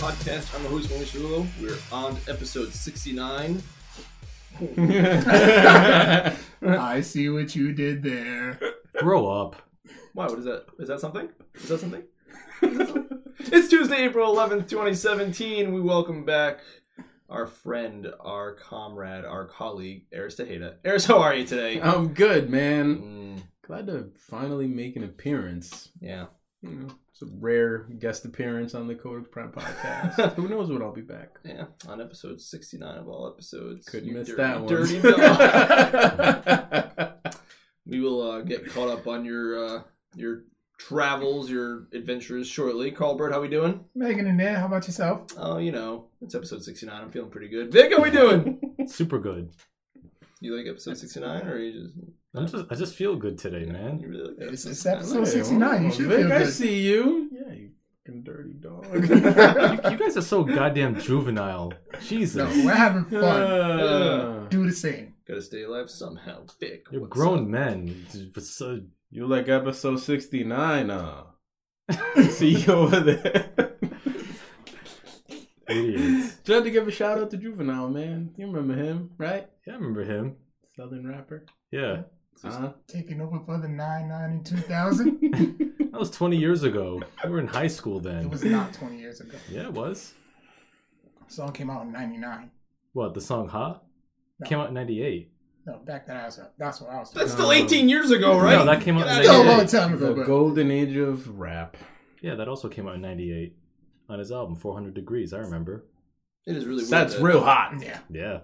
Tourist Time Podcast. I'm the host, Maurice Rulo. We're on episode 69. I see what you did there. Grow up. Wow, what is that? Is that something? Is that something? Is that something? it's Tuesday, April 11th, 2017. We welcome back our friend, our comrade, our colleague, Eris Tejeda. Eris, how are you today? I'm good, man. Mm, Glad to finally make an appearance. yeah. You know, it's a rare guest appearance on the Codex Prime podcast. Who knows when I'll be back? Yeah, on episode 69 of all episodes. Couldn't You miss dirty, that one. Dirty dog. we will uh, get caught up on your uh, your travels, your adventures shortly. Carl Bird, how we doing? Megan and Ned, how about yourself? Oh, you know, it's episode 69. I'm feeling pretty good. Vic, how we doing? Super good. You like episode 69 or you just... I'm just I just feel good today, man. You really like that It's, episode? it's episode 69. You should Vic, feel I see you. Yeah, you fucking dirty dog. You, you guys are so goddamn juvenile. Jesus. No, we're having fun. Uh, Do the same. Gotta stay alive somehow. Vic, You're what's grown up? men. But so, you like episode 69, uh. see you over there. idiots. Just had to give a shout out to Juvenile, man. You remember him, right? Yeah, I remember him. Southern rapper. Yeah. Uh-huh. Taking over for the 99 in 2000. That was 20 years ago. We were in high school then. it was not 20 years ago. Yeah, it was. The song came out in 99. What, the song Huh? No. Came out in 98. No, back that ass up. That's what I was That's still 18 years ago, right? No, that came out in outta about. Still a long time The ago, but golden age of rap. Yeah, that also came out in 98. On his album, 400 Degreez, I remember. It is really weird. That's that real hot. yeah. Yeah.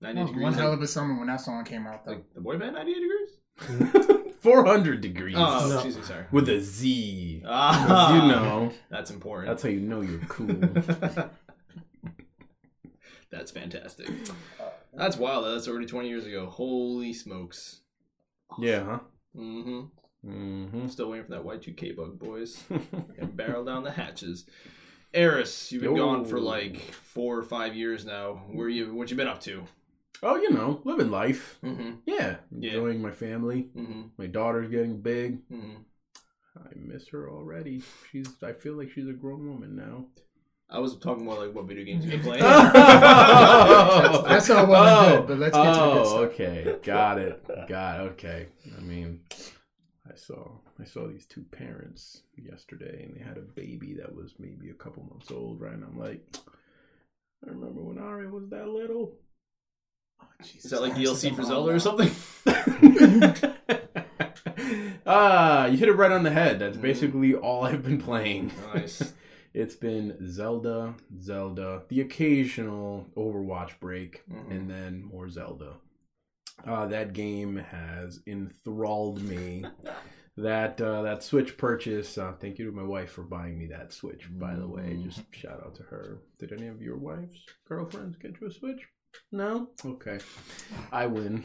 90 One degrees. hell of a summer when that song came out, though. like the boy band 98 degrees? 400 Degreez. Oh, No. excuse me, sorry. With a Z. Ah, you know. That's important. That's how you know you're cool. That's fantastic. That's wild. That's already 20 years ago. Holy smokes. yeah, huh? Mm-hmm. Mm-hmm. Still waiting for that Y2K bug, boys. and barrel down the hatches. Eris, you've been Yo. gone for like four or five years now. Where you? What you been up to? Oh, you know, living life. Mm-hmm. Yeah. Yeah. Enjoying my family. Mm-hmm. My daughter's getting big. Mm-hmm. I miss her already. She's. I feel like she's a grown woman now. I was talking more like what video games you've been playing. oh, That's all well and good, but let's get to the good oh, stuff. okay, got it, got it. Okay. I mean, I saw I saw these two parents yesterday, and they had a baby that was maybe a couple months old, right? And I'm like, I remember when Ari was that little. Oh, Jesus Is that like DLC for Zelda or something? ah, you hit it right on the head. That's Mhm. basically all I've been playing. Nice. It's been Zelda, Zelda, the occasional Overwatch break, Mhm. and then more Zelda. Uh, that game has enthralled me. that uh, that Switch purchase. Uh, thank you to my wife for buying me that Switch. By the way, Mhm. just shout out to her. Did any of your wives, girlfriends, get you a Switch? No. Okay, I win.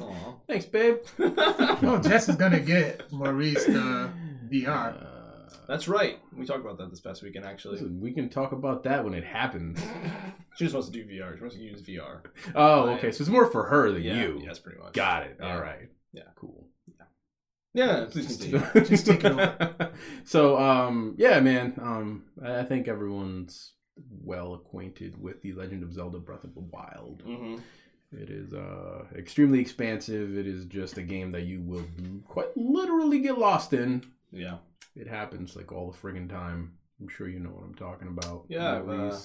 Aw. Thanks, babe. Oh, Jess is gonna get Maurice the VR. Uh, That's right. We talked about that this past weekend, actually. listen, we can talk about that when it happens. She just wants to do VR. She wants to use VR. Oh, Right. okay. So it's more for her than Yeah, you. Yes, pretty much. Got it. Yeah. All right. Yeah. Cool. Yeah, please continue. Just take it over. so, um, yeah, man. Um, I I think everyone's well acquainted with the Legend of Zelda: Breath of the Wild. hmm It is uh extremely expansive. It is just a game that you will quite literally get lost in. Yeah. It happens like all the friggin' time. I'm sure you know what I'm talking about. Yeah, I've, uh.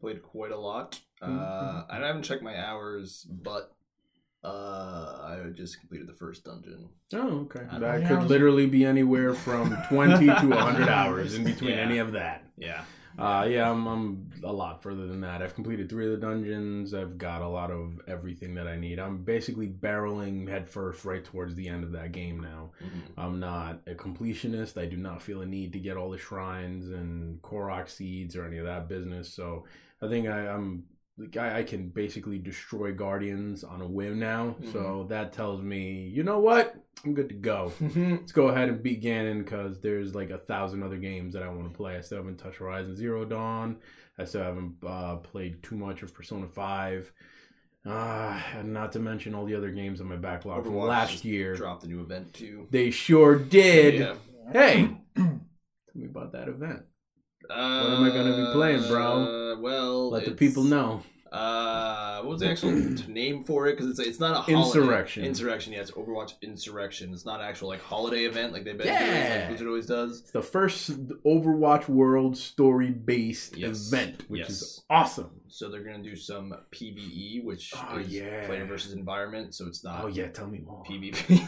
Played quite a lot. Uh, Mhm. I haven't checked my hours, but uh, I just completed the first dungeon. Oh, okay. I- That could literally be anywhere from 20 to 100 hours in between Yeah. any of that. Yeah. Uh, yeah, I'm, I'm a lot further than that. I've completed three of the dungeons. I've got a lot of everything that I need. I'm basically barreling headfirst right towards the end of that game now. Mhm. I'm not a completionist. I do not feel a need to get all the shrines and Korok seeds or any of that business. So I think I, I'm like, I, I can basically destroy guardians on a whim now. So that tells me, you know what? I'm good to go. Let's go ahead and beat Ganon because there's like a thousand other games that I want to play. I still haven't touched Horizon Zero Dawn. I still haven't uh, played too much of Persona Five. Uh, and not to mention all the other games on my backlog from last year. Dropped a new event too. They sure did. Yeah. Hey, tell me about that event. Uh, What am I gonna be playing, bro? Uh, well, Let the people know. Uh, what was the actual name for it? Because it's it's not a holiday. Insurrection. Insurrection. Yeah, it's Overwatch Insurrection. It's not an actual like holiday event like they've been doing, like Blizzard always does. It's the first Overwatch World story based Yes. event, which Yes. is awesome. So they're gonna do some PVE, which Oh, is yeah. player versus environment. So it's not Oh yeah, tell me more. PvP.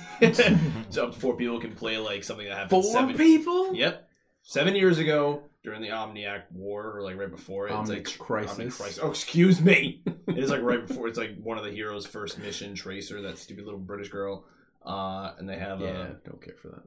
so up to four people can play like something that happened Four seven. people? Yep, seven years ago during the Omnic War, or like right before it. Omnic it's like Crisis. Omnic Crisis. Oh, excuse me. it is like right before. It's like one of the heroes' first mission. Tracer, that stupid little British girl. Uh, and they have Yeah, a don't care for that.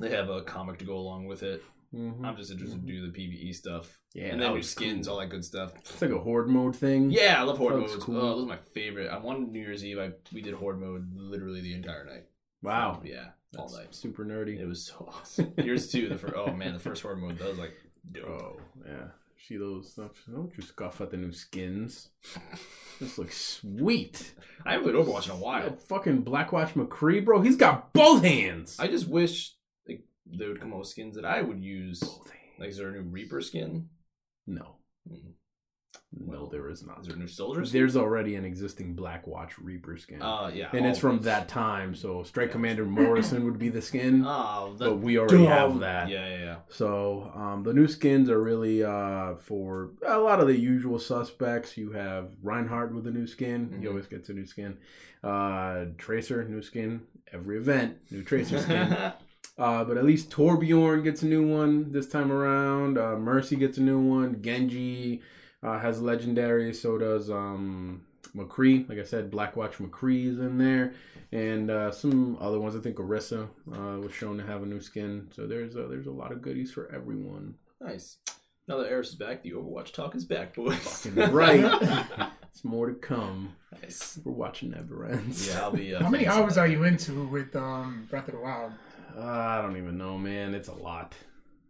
they have a comic to go along with it. Mhm. I'm just interested to do the PVE stuff. Yeah, and then new skins, cool. all that good stuff. It's like a horde mode thing. Yeah, I love horde modes. cool. Oh, those are my favorite. On one New Year's Eve, I we did horde mode literally the entire night. Wow. Yeah, all night. super nerdy. It was so awesome. Here's two. The first, oh man, the first horde mode that was like. Oh, yeah. See those? Don't you scoff at the new skins. This looks sweet. I haven't played Overwatch in a while. That fucking Blackwatch McCree, bro. He's got both hands. I just wish like they would come out with skins that I would use. both hands. Like, is there a new Reaper skin? No. Hmm. No, there is not. Is there new? There's already an existing Black Watch Reaper skin. Uh, yeah. and it's oh, from that time, so Strike Commander Morrison would be the skin. Oh, that, but we already dumb. have that. Yeah, yeah, yeah. So um, the new skins are really uh, for a lot of the usual suspects. You have Reinhardt with a new skin. He Mhm. always gets a new skin. Uh, Tracer, new skin. Every event, new Tracer skin. Uh, but at least Torbjorn gets a new one this time around. Uh, Mercy gets a new one. Genji uh, has legendary. So does um, McCree. Like I said, Blackwatch McCree is in there, and uh, some other ones. I think Orisa uh, was shown to have a new skin. So there's a, there's a lot of goodies for everyone. nice. Now that Eris is back, the Overwatch talk is back, boys. Fucking right. it's more to come. nice. We're watching Never Ends. Yeah, I'll be. Uh, How many hours are you into with um, Breath of the Wild? Uh, I don't even know, man. It's a lot.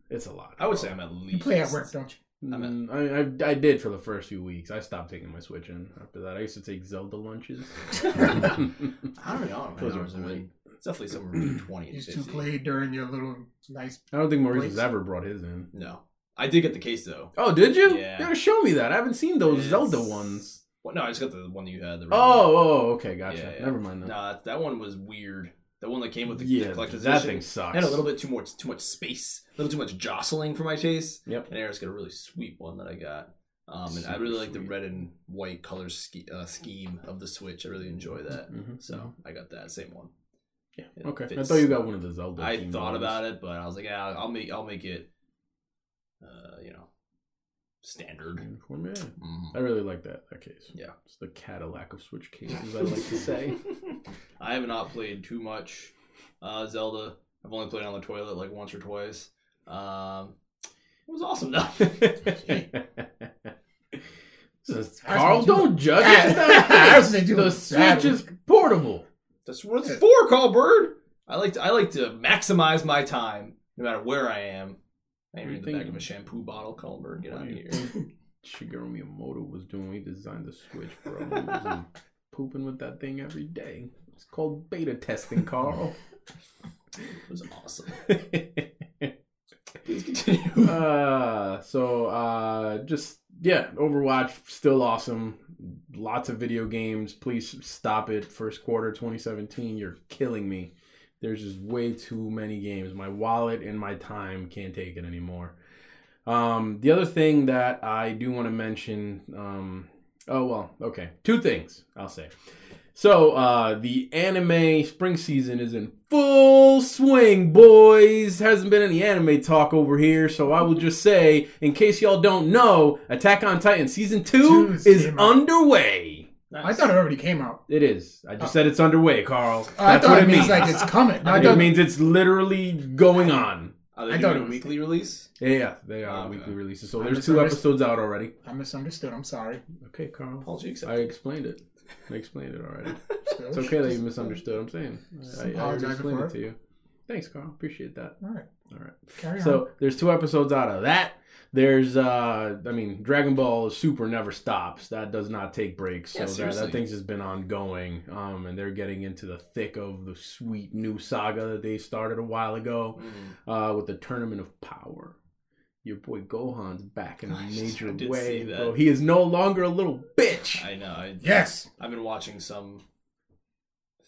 It's a lot. I would say I'm at least. You play at work, don't you? I'm Mm, I, I I did for the first few weeks. I stopped taking my Switch in after that. I used to take Zelda lunches. I don't know. how Those are hours I'm great. in. It's definitely somewhere between twenty and Used to fifty. play during your little nice. I don't think Maurice has ever brought his in. No, I did get the case though. Oh, did you? Yeah. Yeah, show me that. I haven't seen those It's- Zelda ones. Well, no, I just got the one that you had. The Oh, oh, okay, gotcha. Yeah, yeah. Never mind that. no, that, that one was weird. The one that came with the, yeah, the collector's that edition thing sucks. had a little bit too much too much space, a little too much jostling for my taste. Yep. And Eric's got a really sweet one that I got. Um, and I really like the red and white color ske- uh, scheme of the Switch. I really enjoy that. Mhm. So I got that same one. Yeah. It Okay. I thought you got one of the Zelda. I thought ones. about it, but I was like, yeah, I'll make I'll make it, uh, you know, standard. Uniform, yeah. Mhm. I really like that that case. Yeah. It's the Cadillac of Switch cases, I like to say. I have not played too much uh, Zelda. I've only played on the toilet like once or twice. Um, it was awesome though. Says, Carl, don't judge Yeah. it. That's what The Switch is portable. That's what it's for, Carl Bird. I like to I like to maximize my time no matter where I am. I ain't What do you in the back of a shampoo bottle, Bird. Get out of here. Shigeru Miyamoto was doing. when He designed the Switch, bro. He was pooping with that thing every day. It's called beta testing, Carl. It was awesome. Please continue. uh, so uh, just yeah, Overwatch still awesome. Lots of video games. Please stop it. First quarter 2017, you're killing me. There's just way too many games. My wallet and my time can't take it anymore. Um, the other thing that I do want to mention, um, oh well, okay, two things I'll say. So uh, the anime spring season is in full swing, boys. Hasn't been any anime talk over here, so I will just say, in case y'all don't know, Attack on Titan season two is out. Underway. I thought it already came out. It is. I just uh, said it's underway, Carl. Oh, I That's thought what it it means means. like it's coming. No, I it thought, means it's literally going on. Are they I doing thought a it was- weekly release? Yeah, yeah, they are oh, Okay. weekly releases. So I there's two episodes out already. I misunderstood. I'm sorry. Okay, Carl. Apology I explained it. I explained it already. Still, It's okay that you just- misunderstood. I'm saying. Just I, I already apologizing explained it it. to you. Thanks, Carl. Appreciate that. All right. All right. Carry on. So there's two episodes out of that. There's uh I mean Dragon Ball Super never stops. That does not take breaks. So Yeah, that, that thing's just been ongoing. Um and they're getting into the thick of the sweet new saga that they started a while ago Mhm. uh with the Tournament of Power. your boy Gohan's back in a major did way, see that. bro. He is no longer a little bitch. I know. I, Yes. I've been watching some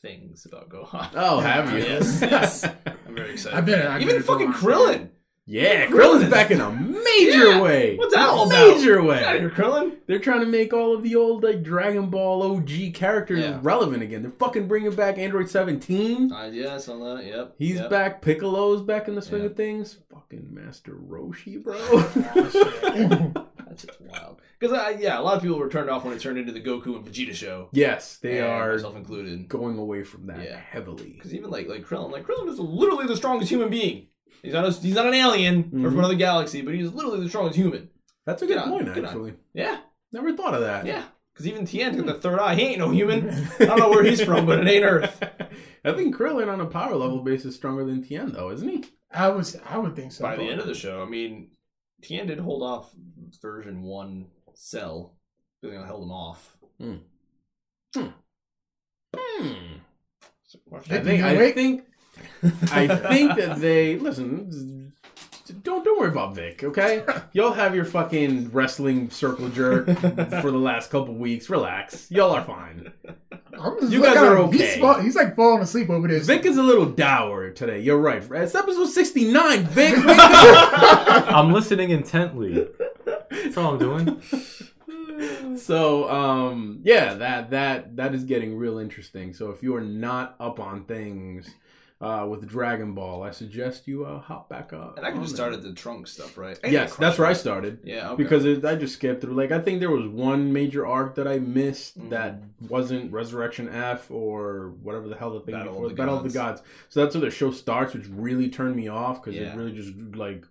things about Gohan. Oh, have you? yes, yes. I'm very excited. I've been- I've even been fucking Gohan. Krillin. Yeah, Krillin's- Krillin's back in a major Yeah. way. What's that all about? Major Get out of way. here, Krillin. They're trying to make all of the old like Dragon Ball OG characters Yeah. relevant again. They're fucking bringing back Android 17. Uh, yeah, I saw that. Yep. He's yep. back. Piccolo's back in the swing Yeah. of things. Fucking Master Roshi, bro. That's just wild. Because yeah, a lot of people were turned off when it turned into the Goku and Vegeta show. yes, they are myself included. going away from that Yeah. heavily. Because even like like Krillin, like Krillin is literally the strongest human being. He's not a, he's not an alien or Mhm. from another galaxy, but he's literally the strongest human. That's a good Get point, get on. actually. Yeah, Never thought of that. yeah. Because even Tien's got the third eye. He ain't no human. I don't know where he's from, but it ain't Earth. I think Krillin on a power level basis is stronger than Tien, though, isn't he? I was. I would think so. By the end of the show, I mean, Tien did hold off version one cell. You know, held him off. Hmm. I think I think I think that they listen. Don't don't worry about Vic, okay? Y'all have your fucking wrestling circle jerk for the last couple weeks. Relax, y'all are fine. I'm just You guys are at him. He's, okay. fall- he's like falling asleep over there. Vic is a little dour today. You're right. It's episode sixty nine. Vic, wake up. I'm listening intently. That's all I'm doing. so um yeah that that that is getting real interesting so if you're not up on things uh with dragon ball i suggest you uh hop back up And I can just there. start at the Trunks stuff, right? I yes that's where i started Yeah, okay. because it, i just skipped through like i think there was one major arc that i missed Mhm. that wasn't resurrection f or whatever the hell the thing Battle of before the battle of the Gods. gods so that's where the show starts which really turned me off because Yeah. it really just like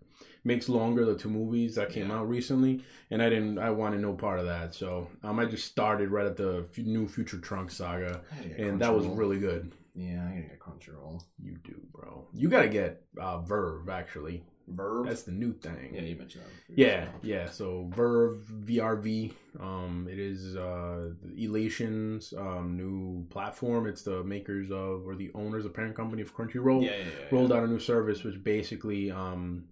makes longer the two movies that came Yeah. out recently and i didn't i wanted no part of that so um i just started right at the f- new future Trunks saga I and that was really good Yeah, I gotta get Crunchyroll. you do bro you gotta get uh verve actually Verve. that's the new thing yeah, you mentioned that. yeah, yeah. So Verve VRV, um, it is uh, Ellation's um, new platform. It's the makers of or the owners, the parent company of Crunchyroll, Yeah, yeah, yeah. rolled out a new service which basically um,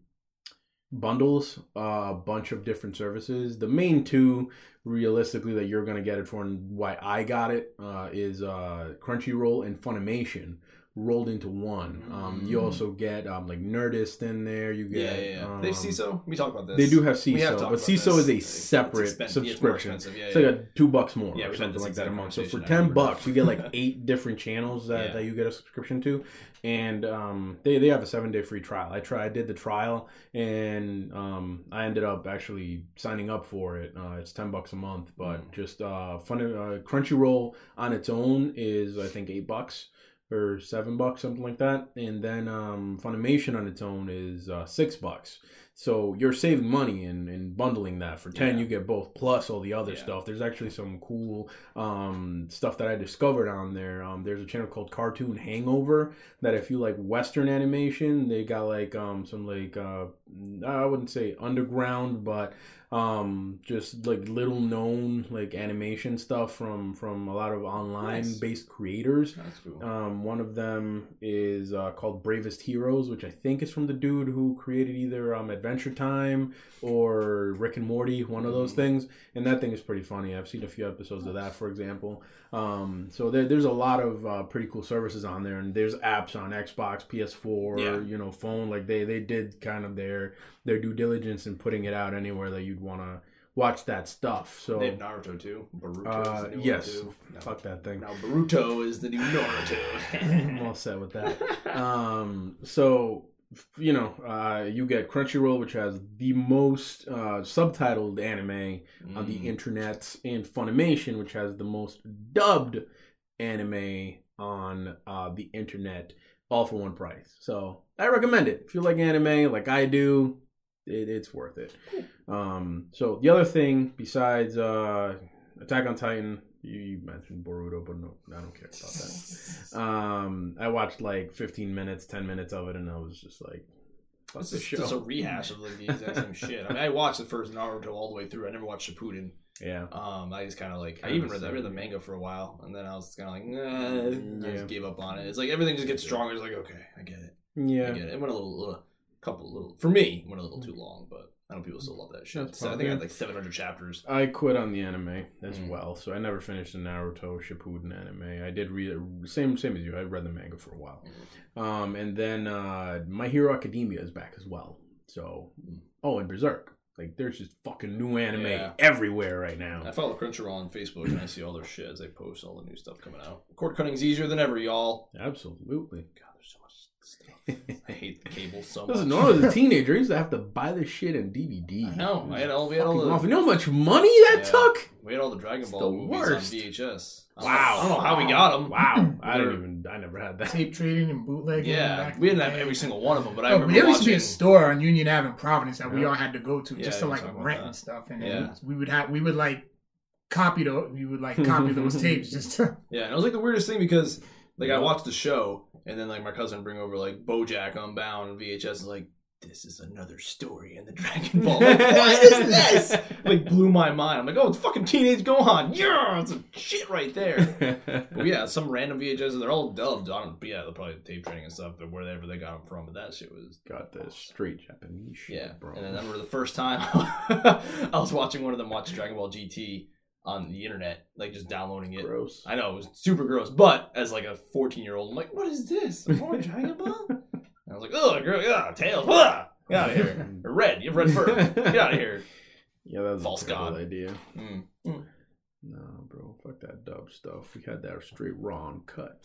bundles uh, a bunch of different services. The main two, realistically, that you're gonna get it for, and why I got it, uh, is uh, Crunchyroll and Funimation rolled into one. Um, you Mm. also get um, like Nerdist in there. You get yeah, yeah. um, they have Seeso. We talk about this. they do have We have Seeso, but Seeso is a separate expen- yeah, it's subscription. Yeah, It's like a two bucks more Yeah, or something like that a month. So for ten bucks, you get like eight different channels that, Yeah. that you get a subscription to, and um, they they have a seven day free trial. I tried, I did the trial, and um, I ended up actually signing up for it. Uh, it's ten bucks a month, but Mm. just uh, fun. Uh, Crunchyroll on its own is I think eight bucks or seven bucks, something like that. And then um, Funimation on its own is uh, six bucks. So you're saving money and, in bundling that. For ten, Yeah. you get both plus all the other Yeah. stuff. There's actually some cool um, stuff that I discovered on there. Um, there's a channel called Cartoon Hangover that if you like Western animation, they got like um, some like uh, I wouldn't say underground, but um just like little known like animation stuff from from a lot of online Nice. based creators That's cool. um, one of them is uh, called Bravest Heroes, which I think is from the dude who created either um, Adventure Time or Rick and Morty, one of those Mhm. things. And that thing is pretty funny. I've seen a few episodes of that, for example. Um, so there, there's a lot of uh, pretty cool services on there, and there's apps on Xbox, PS4, Yeah. you know, phone. Like they they did kind of their their due diligence in putting it out anywhere that you'd want to watch that stuff. So they have Naruto too. Boruto uh, is the yes, one too. No. fuck that thing. Now Boruto is the new Naruto. I'm all set with that. um so you know uh you get crunchyroll which has the most uh subtitled anime on the Mm. internet and funimation which has the most dubbed anime on uh the internet all for one price. So i recommend it. If you like anime like i do it, it's worth it. Um so the other thing besides uh attack on titan you, mentioned boruto but no i don't care about that um, I watched like 15 minutes, 10 minutes of it, and I was just like, "Fuck It's this show." just a rehash of like the exact same shit. I mean, I watched the first Naruto all the way through. I never watched Shippuden. yeah, Um, I just kind of like I even read the, I read the manga for a while, and then I was kind of like, nah, and I just gave up on it. It's like everything just gets stronger. It's like okay, I get it, Yeah, I get it. It went a little, little couple little for me it went a little too long, but I know people still love that shit. So I think it had like 700 chapters. I quit on the anime as Mm. well, so I never finished the Naruto Shippuden anime. I did read it, same same as you. I read the manga for a while, um, and then uh, My Hero Academia is back as well. So, oh, and Berserk. Like, there's just fucking new anime Yeah. everywhere right now. I follow Crunchyroll on Facebook and I see all their shit as they post all the new stuff coming out. Cord cutting's easier than ever, y'all. Absolutely. God, there's so much stuff. I hate the cable so much. Listen, when I was a teenager, I used to have to buy this shit in DVD. I know. I had all- we had all the- awful. You know how much money that Yeah. took? We had all the Dragon Ball the movies worst. on VHS. Wow. I don't know how we got them. Wow. I They're- didn't even. I never had that. Tape trading and bootlegging. Yeah, back we didn't have every single one of them, but I Oh, remember there used to be a store on Union Ave in Providence that we all had to go to Yeah, just to like rent and stuff. And Yeah. we would have we would like copy the we would like copy those tapes just to Yeah, and it was like the weirdest thing because like I watched the show and then like my cousin bring over like BoJack Unbound and VHS and like this is another story in the Dragon Ball. Like, what is this? Like blew my mind. I'm like, oh, it's fucking Teenage Gohan. Yeah, it's shit right there. But yeah, some random VHS. They're all dubbed. I don't. But yeah, they're probably tape training and stuff, but wherever they got them from. But that shit was Got the straight Japanese shit, yeah. bro. And then I remember the first time I was watching one of them watch Dragon Ball GT on the internet, like just downloading it. Gross. I know it was super gross, but as like a 14 year old, I'm like, what is this? More Dragon Ball? And I was like, oh, girl, yeah, tails, ah, get out of here. Or red, you have red fur, get out of here. Yeah, that was False a terrible god. idea. Mm. No, bro, fuck that dub stuff. We had that straight and cut.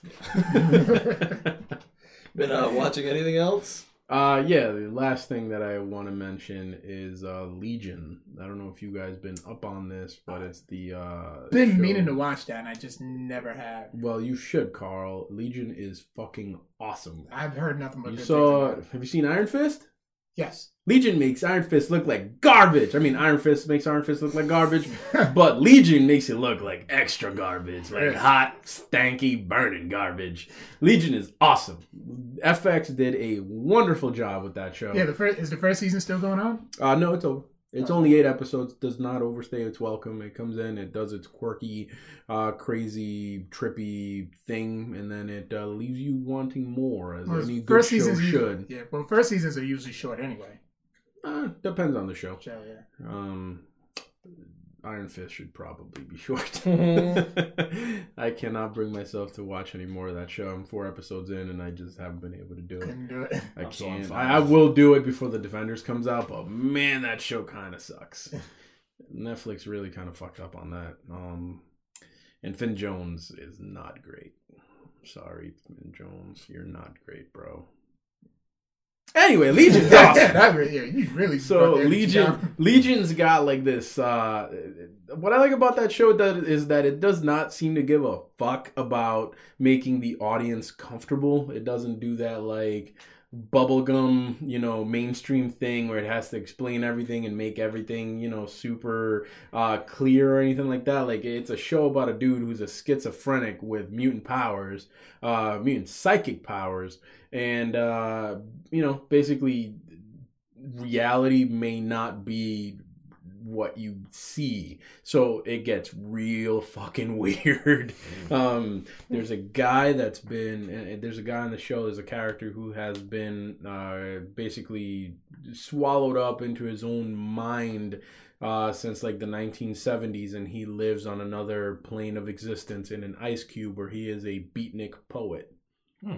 Been uh, watching anything else? Uh yeah, the last thing that I want to mention is uh Legion. I don't know if you guys been up on this, but it's the uh been show- meaning to watch that and I just never have. Well, you should, Carl. Legion is fucking awesome. I've heard nothing but You good saw things about it. have you seen Iron Fist? Yes. Legion makes Iron Fist look like garbage. I mean, Iron Fist makes Iron Fist look like garbage, but Legion makes it look like extra garbage, like hot, stanky, burning garbage. Legion is awesome. FX did a wonderful job with that show. Yeah, the first is the first season still going on? Uh, no, it's over. It's only eight episodes. Does not overstay its welcome. It comes in, it does its quirky, uh, crazy, trippy thing, and then it uh, leaves you wanting more, as Well, any good first show season's should. usually, yeah. Well, first seasons are usually short anyway. Uh, depends on the show. So yeah. Um, Iron Fist should probably be short. Mhm. I cannot bring myself to watch any more of that show. I'm four episodes in, and I just haven't been able to do it. Do it. I I'm can't. five. I, I will do it before the Defenders comes out, but man, that show kind of sucks. Netflix really kind of fucked up on that. Um, and Finn Jones is not great. Sorry, Finn Jones, you're not great, bro. Anyway, Legion's yeah, that really, yeah, you really So. Legion, Legion's got like this. uh What I like about that show that is that it does not seem to give a fuck about making the audience comfortable. It doesn't do that like bubblegum, you know, mainstream thing where it has to explain everything and make everything, you know, super uh clear or anything like that. Like it's a show about a dude who's a schizophrenic with mutant powers, uh mutant psychic powers and uh you know, basically reality may not be what you see so it gets real fucking weird um there's a guy that's been there's a guy on the show there's a character who has been uh basically swallowed up into his own mind uh, since like the 1970s, and he lives on another plane of existence in an ice cube where he is a beatnik poet, Hmm.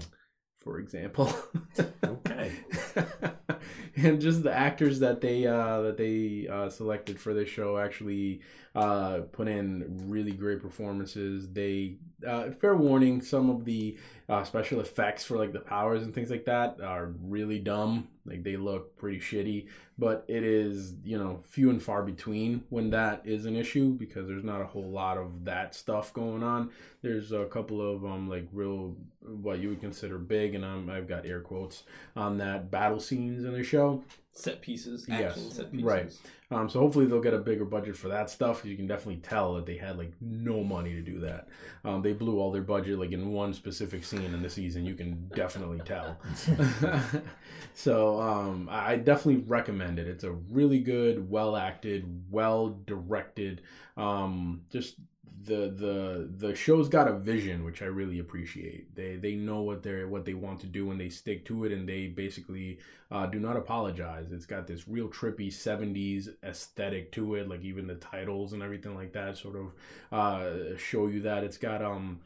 for example. Okay. and just the actors that they uh, that they uh, selected for this show actually uh, put in really great performances. They uh, fair warning, some of the uh, special effects for like the powers and things like that are really dumb. Like they look pretty shitty, but it is you know few and far between when that is an issue because there's not a whole lot of that stuff going on. There's a couple of um like real what you would consider big, and I'm, I've got air quotes on that battle scenes in the show. Set pieces, Yes, set pieces. right. Um, so hopefully they'll get a bigger budget for that stuff. You can definitely tell that they had like no money to do that. Um, they blew all their budget like in one specific scene in the season. You can definitely tell. so um, I I definitely recommend it. It's a really good, well acted, well directed. Um, just the the the show's got a vision which I really appreciate. They they know what they're what they want to do and they stick to it and they basically uh, do not apologize. It's got this real trippy '70s aesthetic to it, like even the titles and everything like that sort of uh, show you that. It's got um.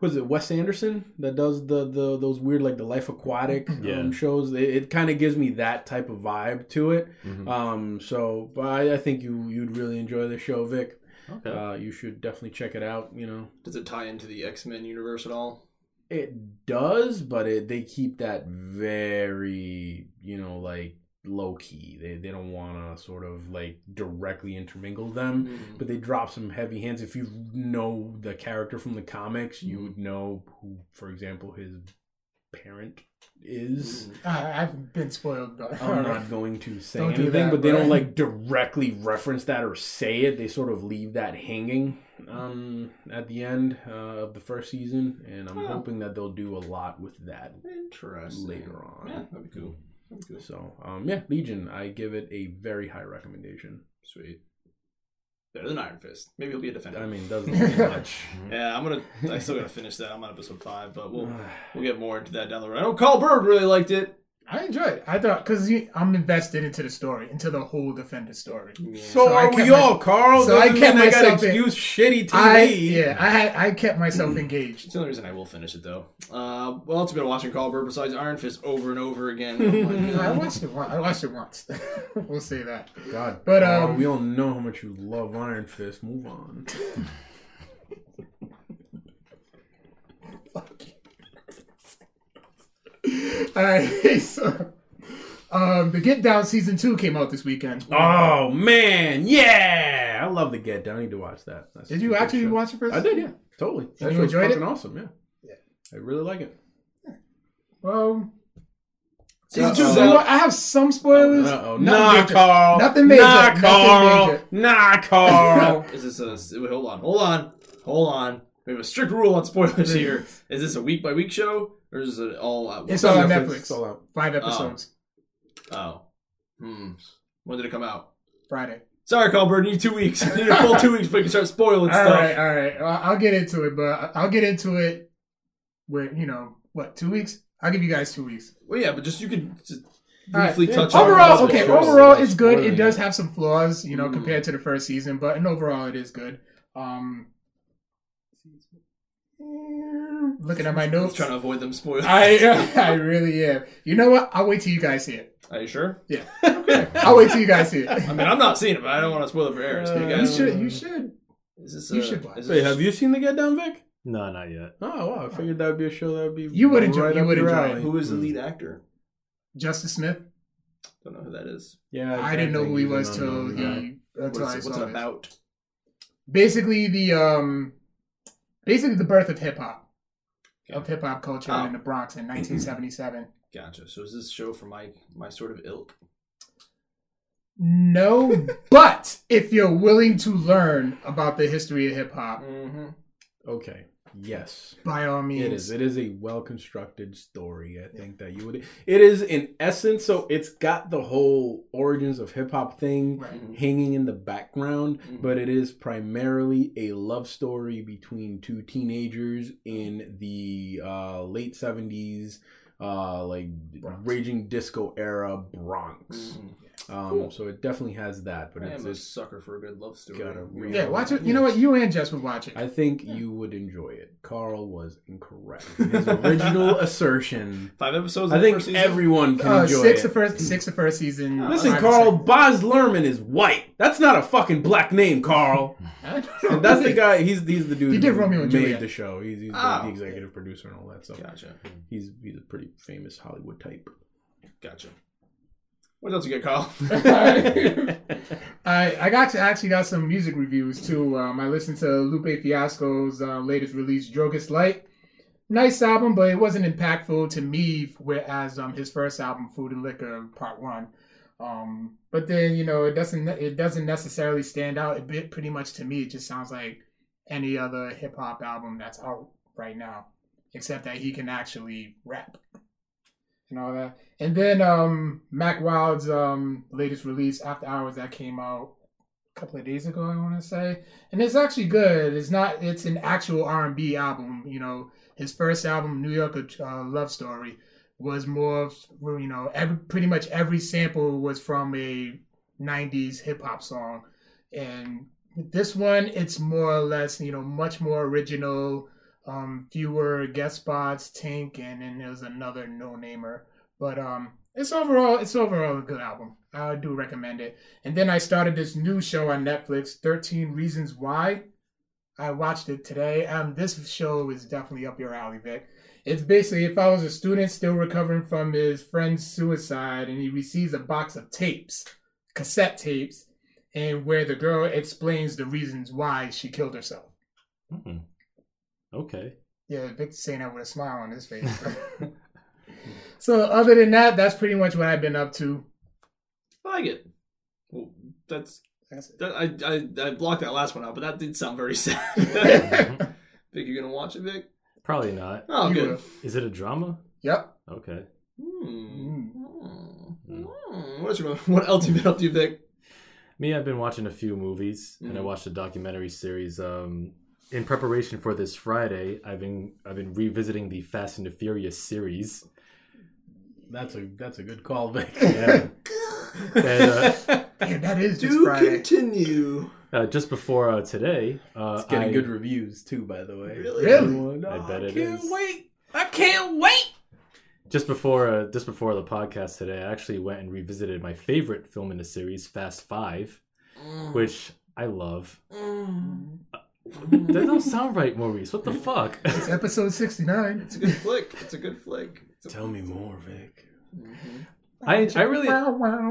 Was it Wes Anderson that does the, the those weird like the Life Aquatic Yeah. um, shows? It, it kind of gives me that type of vibe to it. Mhm. Um, so, but I, I think you you'd really enjoy the show, Vic. Okay. Uh, you should definitely check it out. You know, Does it tie into the X Men universe at all? it does, but it they keep that very you know like low key. They they don't want to sort of like directly intermingle them. Mm. But they drop some heavy hands. If you know the character from the comics, you Mhm. would know who, for example, his parent is. Mm. I, I've been spoiled. But I'm not going to say Don't anything, that, but they don't like directly reference that or say it. They sort of leave that hanging um, at the end uh, of the first season, and I'm Oh. hoping that they'll do a lot with that Interesting. later on. Yeah, that'd be cool. That'd be cool. So, um, yeah, Legion, I give it a very high recommendation. Sweet. Better than Iron Fist. Maybe he'll be a defender. I mean, doesn't take much. yeah, I'm gonna. I still gotta finish that. I'm on episode five, but we'll we'll get more into that down the road. I know Carl Bird really liked it. I enjoyed it. I thought because I'm invested into the story, into the whole Defender story. So, So I are we my- all, Carl? so I kept mean got myself in- excuse shitty TV. I yeah, I had I kept myself engaged. It's the only reason I will finish it though. Uh, what else have you been watching Carl Bird besides Iron Fist over and over again? Oh I watched it. Once. I watched it once. we'll say that. God, But, Carl, um, we all know how much you love Iron Fist. Move on. All right, so um, the Get Down season two came out this weekend. Oh man, yeah! I love the Get Down. I need to watch that. That's Did you actually show. watch it first? I did, yeah, totally. That you show's enjoyed it? awesome. Yeah, Yeah. I really like it. Well, Season Uh-oh. so. I have some spoilers. Uh-oh. Nothing Nah, major. Carl. Nothing major. Nah, Nothing Carl. major. Nah, Carl. Is this a? Wait, hold on, hold on, hold on. We have a strict rule on spoilers here. Is this a week by week show or is it all out? It's all on Netflix. It's all out. Five episodes. Oh, hmm. When did it come out? Friday. Sorry, Carl Bird. Need two weeks. Need a full two weeks before you can start spoiling All stuff. right, all right. Well, I'll get into it, but I'll get into it with you know what? Two weeks. I'll give you guys two weeks. Well, yeah, but just you could just briefly Yeah. touch on Overall, it. okay. Overall, Spoiling it's good. It it. does have some flaws, you know, Mm. compared to the first season, but and overall, it is good. Um, looking at my notes, trying to avoid them spoilers. I I really am. You know what? I'll wait till you guys see it. Are you sure? Yeah. I'll wait till you guys see it. I mean, I'm not seeing it, but I don't want to spoil it for Eric. So you Uh, You should. You should. is this you should watch is Wait, this- have you seen the Get Down, Vic? No, not yet. Oh wow, I figured that would be a show that would be You would enjoy- right you would enjoy it. alley. Who is the lead actor? Justice Smith. Don't know who that is. Yeah, I didn't know who he was till unknown guy. he What until I it, saw what's it about? Basically, the um, basically the birth of hip hop, of hip hop culture Oh. in the Bronx in 1977. Gotcha. So is this show for my my sort of ilk? No, but if you're willing to learn about the history of hip hop, Mm-hmm. Okay. Yes. by all means, It is. It is a well constructed story. I think that you would. It is in essence. So it's got the whole origins of hip hop thing Right. hanging in the background, Mhm. but it is primarily a love story between two teenagers in the uh, late seventies, uh, like Bronx. raging disco era Bronx. Mhm. Um, Cool. So it definitely has that, but I it's, am a sucker for a good love story. got a You real- Yeah, watch it. You know what? You and Jess would watch it. I think you would enjoy it. Carl was incorrect. His original assertion. Five episodes. I in the think first everyone can Uh, enjoy six it. the first, six the first season. Listen, Carl. Baz Luhrmann is white. That's not a fucking black name, Carl. I don't know. And that's the guy. He's he's the dude He did who Romeo and made Juliet. the show. He's, he's the- Oh. the executive producer and all that stuff. Gotcha. He's he's a pretty famous Hollywood type. Gotcha. What else you get, Kyle? I I got to actually got some music reviews too. Um, I listened to Lupe Fiasco's uh, latest release, Drogas Light. Nice album, but it wasn't impactful to me. Whereas um, his first album, Food and Liquor Part One. Um, but then you know it doesn't it doesn't necessarily stand out. It bit pretty much to me. It just sounds like any other hip hop album that's out right now, except that he can actually rap and all that. And then um Mack Wilds' um latest release, After Hours, that came out a couple of days ago. I want to say, and it's actually good. It's not. It's an actual R and B album. You know, his first album, New York uh, Love Story, was more. Of, you know, every pretty much every sample was from a '90s hip hop song, and this one, it's more or less, you know, much more original. Um, fewer guest spots, Tink, and then there's another no namer. But um, it's overall it's overall a good album. I do recommend it. And then I started this new show on Netflix, 13 Reasons Why. I watched it today. Um, this show is definitely up your alley, Vic. It's basically if I was a student still recovering from his friend's suicide and he receives a box of tapes, cassette tapes, and where the girl explains the reasons why she killed herself. Hmm. Okay. Yeah, Vic's saying that with a smile on his face. so other than that, that's pretty much what I've been up to. I like it. Well, that's That's it. that, I, I I blocked that last one out, but that did sound very sad. Vic, you're gonna watch it, Vic? Probably not. Oh, You good. will. Is it a drama? Yep. Okay. Hmm. Mm. Hmm. What's your, what else you been up to, Vic? Me, I've been watching a few movies, and I Mhm. watched a documentary series. Um, in preparation for this Friday, I've been I've been revisiting the Fast and the Furious series. That's a that's a good call, Vic. Yeah. and, uh, Damn, that is this Do Friday. continue. uh, just before uh, today, uh, It's getting I- good reviews too, by the way. Really? Really? Everyone, I "Oh, bet it can't is." wait. I can't wait. just before uh, just before the podcast today, I actually went and revisited my favorite film in the series, Fast Five, Mm. which I love. Mm. That don't sound right, Maurice. What the fuck? It's episode 69. It's a good flick. It's a good flick. A Tell me more, Vic. Mhm. I I really I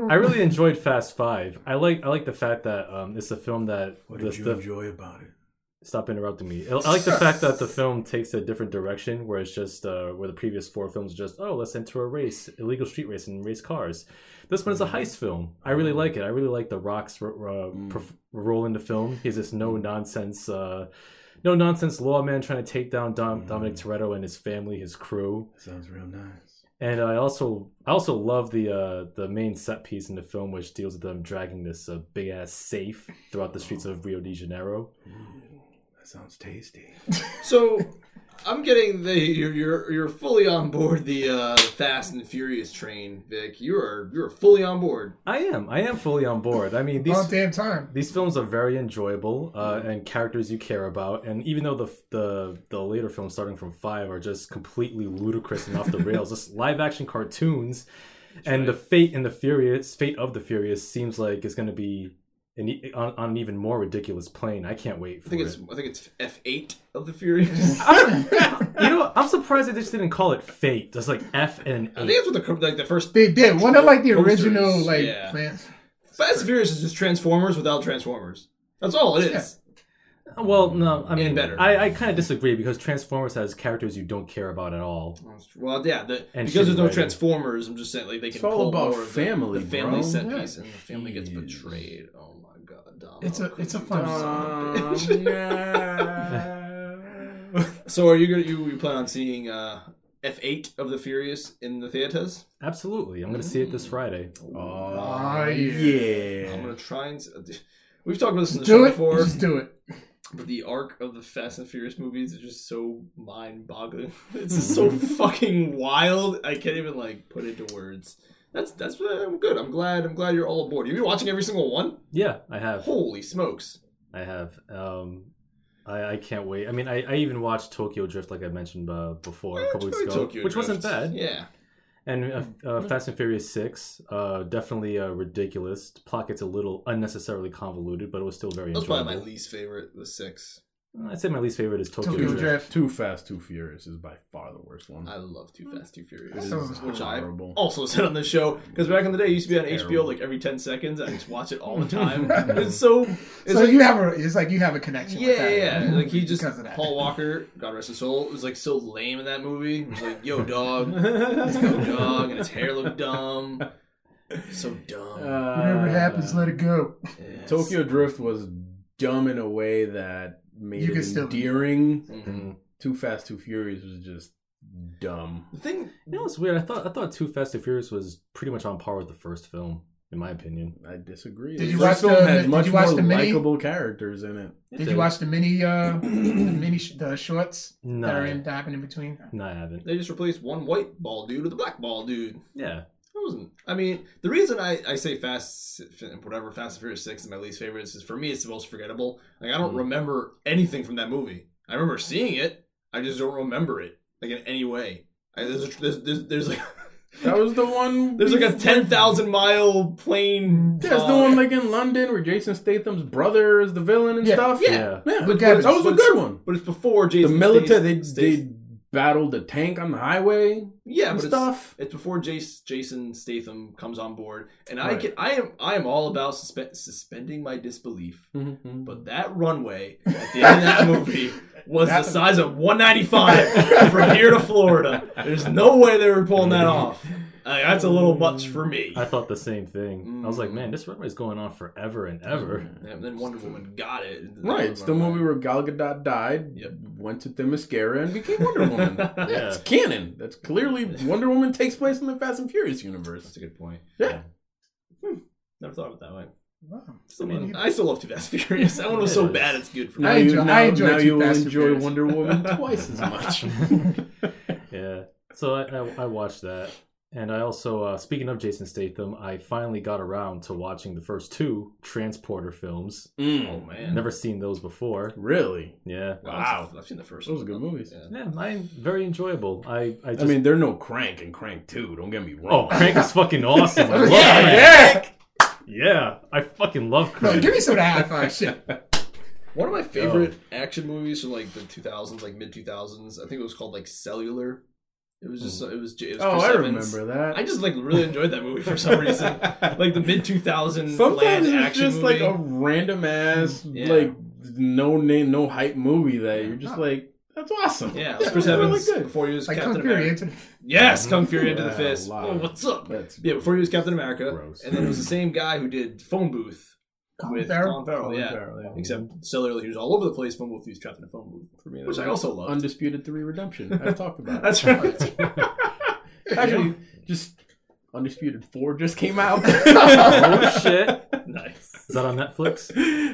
I really enjoyed Fast Five. I like I like the fact that um, it's a film that What the, did you the- enjoy about it? Stop interrupting me. I like the fact that the film takes a different direction, where it's just uh, where the previous four films are just oh let's enter a race, illegal street race, and race cars. This one is a heist film. I really like it. I really like the Rock's uh, Mm. perf- role in the film. He's this no nonsense. Uh, no nonsense lawman trying to take down Dom- Mm. Dominic Toretto and his family, his crew. Sounds real nice. And I also I also love the uh, the main set piece in the film, which deals with them dragging this uh, big ass safe throughout the streets of Rio de Janeiro. Sounds tasty. So, I'm getting the you're you're, you're fully on board the uh, Fast and Furious train, Vic. You are you're fully on board. I am I am fully on board. I mean these All damn time. these films are very enjoyable uh, and characters you care about. And even though the the the later films starting from five are just completely ludicrous and off the rails, just live action cartoons, and the fate and the Furious fate of the Furious seems like it's going to be. An, on, on an even more ridiculous plane. I can't wait for I think it. it's I think it's F8 of the Furious. you know, I'm surprised they just didn't call it Fate. Just like F and an I think eight. that's what the like the first They did. One of like the Posters, original like yeah. plans. Fast and Furious is just Transformers without Transformers. That's all it is. Well, no, I mean, better. I, I kind of disagree because Transformers has characters you don't care about at all. Well, yeah, the, And because there's no writing. Transformers. I'm just saying like they It's can all pull about more of the- family, the, family bro. set Yeah. piece, and the family gets betrayed. Oh my god, Dom. It's a- it's a fun you, song. son of? So are you gonna you, you plan on seeing uh, F8 of the Furious in the theaters? Absolutely, I'm going to see it this Friday. Oh, Oh, yeah. yeah. I'm gonna try and. We've talked about this in the Do show it. before, Just do it. but the arc of the Fast and Furious movies is just so mind-boggling. It's just so fucking wild. I can't even like put it into words. That's that's I'm good. I'm glad. I'm glad you're all aboard. You've been watching every single one? Yeah, I have. Holy smokes! I have. Um, I, I can't wait. I mean, I, I even watched Tokyo Drift, like I mentioned uh, before a couple weeks ago, Tokyo which wasn't bad. Yeah. And uh, uh, Fast and Furious Six, uh, definitely uh, ridiculous. Plot gets a little unnecessarily convoluted, but it was still very That was probably my least favorite. The six. I'd say my least favorite is Tokyo, Tokyo Drift. Drift. Too Fast, Too Furious is by far the worst one. I love Too hmm. Fast, Too Furious, is which I horrible. also said on the show because back in the day, it used to be on HBO like every ten seconds. I just watch it all the time. it's so. It's so like, you have a. It's like you have a connection. yeah, with that, yeah, right? Like he just because of that. Paul Walker, God rest his soul, was like so lame in that movie. He was like, "Yo, dog, let's go, dog," and his hair looked dumb. So dumb. Whatever happens, let it go. Yes. Tokyo Drift was dumb in a way that made You it can still- endearing. Mhm. Too Fast, Too Furious was just dumb. The thing, You know what's weird? I thought I thought Too Fast Too Furious was pretty much on par with the first film. in my opinion. I disagree. Did The you first watch film the- had much more the mini? likable characters in it. Did you watch the mini, uh, the mini, sh- the shorts No, that are in, that happen in between? no, I haven't. They just replaced one white ball dude with a black ball dude. Yeah, It wasn't. I mean, the reason I, I say Fast, whatever, Fast and Furious Six is my least favorite is, for me it's the most forgettable. Like I don't Mm. remember anything from that movie. I remember seeing it. I just don't remember it like in any way. I, there's, a, there's, there's there's like That was the one. there's like a ten thousand mile plane. Yeah, it's the one like in London where Jason Statham's brother is the villain and Yeah, stuff. yeah. yeah. yeah. But at that was a good one. But it's before Jason The military, they Statham- they battled a tank on the highway yeah, but stuff. It's, it's before Jace, Jason Statham comes on board, and I Right. can I am I am all about suspe- suspending my disbelief. Mhm. But that runway at the end of that movie was That- the size of 195 from here to Florida. There's no way they were pulling that off. Like, that's a little much for me. I thought the same thing. I was like, Mm. man, this runway's going on forever and ever. Mm. And then Wonder Woman got it. Right, it's the movie where Gal Gadot died, Yep. went to Themyscira, and became Wonder Woman. Yeah. It's canon. That's clearly Wonder Woman takes place in the Fast and Furious universe. That's a good point. Yeah. Hmm. Never thought of it that way. Wow. Still, Me neither. I still love Too Fast and Furious. That one was so bad it's good for Now I me. you, enjoy- now, I enjoy now Too you will Fast enjoy Wonder Woman twice as much. Yeah. So I, I, I watched that. And I also, uh, speaking of Jason Statham, I finally got around to watching the first two Transporter films. Oh Mm, man, Never seen those before. really? Yeah. Wow, I've seen the first. Those one. are good movies. Yeah. Yeah, mine very enjoyable. I I, just, I mean, they're no Crank and Crank 2, don't get me wrong. oh. Crank is fucking awesome. I love Yeah, Crank. Yeah, I fucking love No, give me some of that high five shit. One of my favorite action movies from like the 2000s, like mid 2000s. I think it was called like Cellular. It was just mm. it was, it was oh, Chris I Evans. remember that. I just like really enjoyed that movie for some reason. like the mid 2000s Sometimes land it's action just movie. like a random ass, mm, Yeah. like no name, no hype movie that you're just No. like, that's awesome. yeah, it was Chris That's really good. before he was Like Captain Kung Fury. America. Into Yes, Kung Fury into the fist. Oh, what's up? That's Yeah, before he was Captain America, Gross. and then it was the same guy who did Phone Booth Colin with Farrell? Colin Farrell. Colin yeah, Farrell, yeah. except cellular, he was all over the place. Phone Booth, he was trapped in a phone booth, for me, which I also love. Undisputed Three Redemption. I've talked about. it. That's right. Actually, just Undisputed Four just came out. oh shit! nice. Is that on Netflix?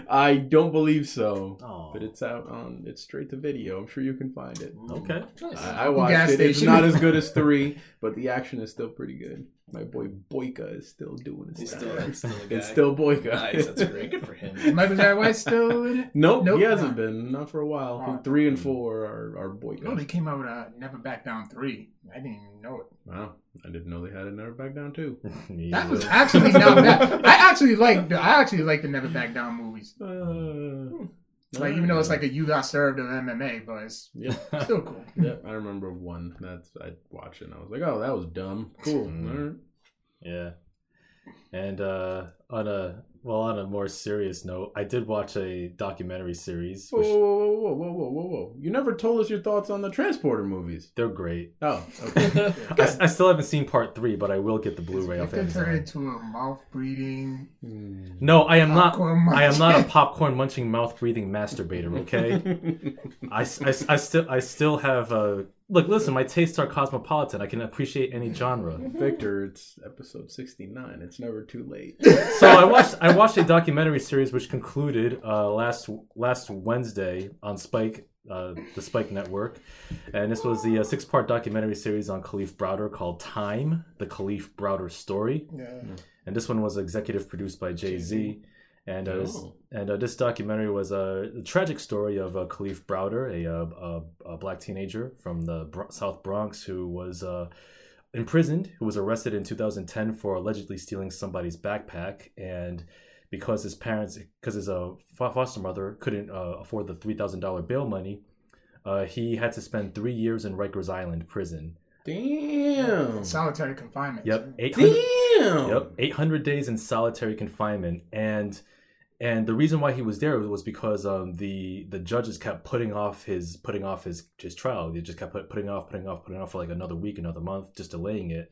I don't believe so, Oh, but it's out on. It's straight to video. I'm sure you can find it. okay. I, I watched Gas it. It's not as good as three, but the action is still pretty good. My boy Boyka is still doing his He's stuff. still, it's still a guy. It's still Boyka. nice. That's great. Good for him. Michael Jai White still in it? Nope, Nope. he hasn't been. Not for a while. I Oh. three and four are, are Oh, they came out with uh, Never Back Down 3. I didn't even know it. Wow, I didn't know they had a Never Back Down too. Me That was actually not bad. I actually like the I actually like the Never Back Down movies. Uh, Like even though it's like a you got served of MMA, but it's Yep. still cool. yeah, I remember one that's I watched it and I was like, oh, that was dumb. Cool. Mm. All right. Yeah. And uh on a well on a more serious note, I did watch a documentary series. Whoa, Which, whoa, whoa, whoa, whoa, whoa, whoa, whoa! You never told us your thoughts on the Transporter movies. they're great. Oh, okay. I, I still haven't seen part three, but I will get the Blu-ray off Victor turned into a mouth breathing. Hmm. No, I am not. popcorn I am not a popcorn munching, mouth breathing masturbator. Okay. I, I, I still I still have uh look listen my tastes are cosmopolitan I can appreciate any genre Victor, it's episode sixty-nine. It's never too late. so I watched I watched a documentary series which concluded uh, last last Wednesday on Spike uh, the Spike Network and this was the uh, six part documentary series on Kalief Browder called Time the Kalief Browder story Yeah. and this one was executive produced by Jay Z. And uh, Oh. and uh, this documentary was a, tragic story of uh, Kalief Browder, a, uh, a, a black teenager from the Bro- South Bronx who was uh, imprisoned, who was arrested in 2010 for allegedly stealing somebody's backpack, and because his parents, because his uh, foster mother couldn't uh, afford the three thousand dollar bail money, uh, he had to spend three years in Rikers Island prison. Damn. Solitary confinement. Yep, eight hundred. Damn. Yep, 800 days in solitary confinement, and and the reason why he was there was because um the the judges kept putting off his putting off his his trial. They just kept put, putting off, putting off, putting off for like another week, another month, just delaying it.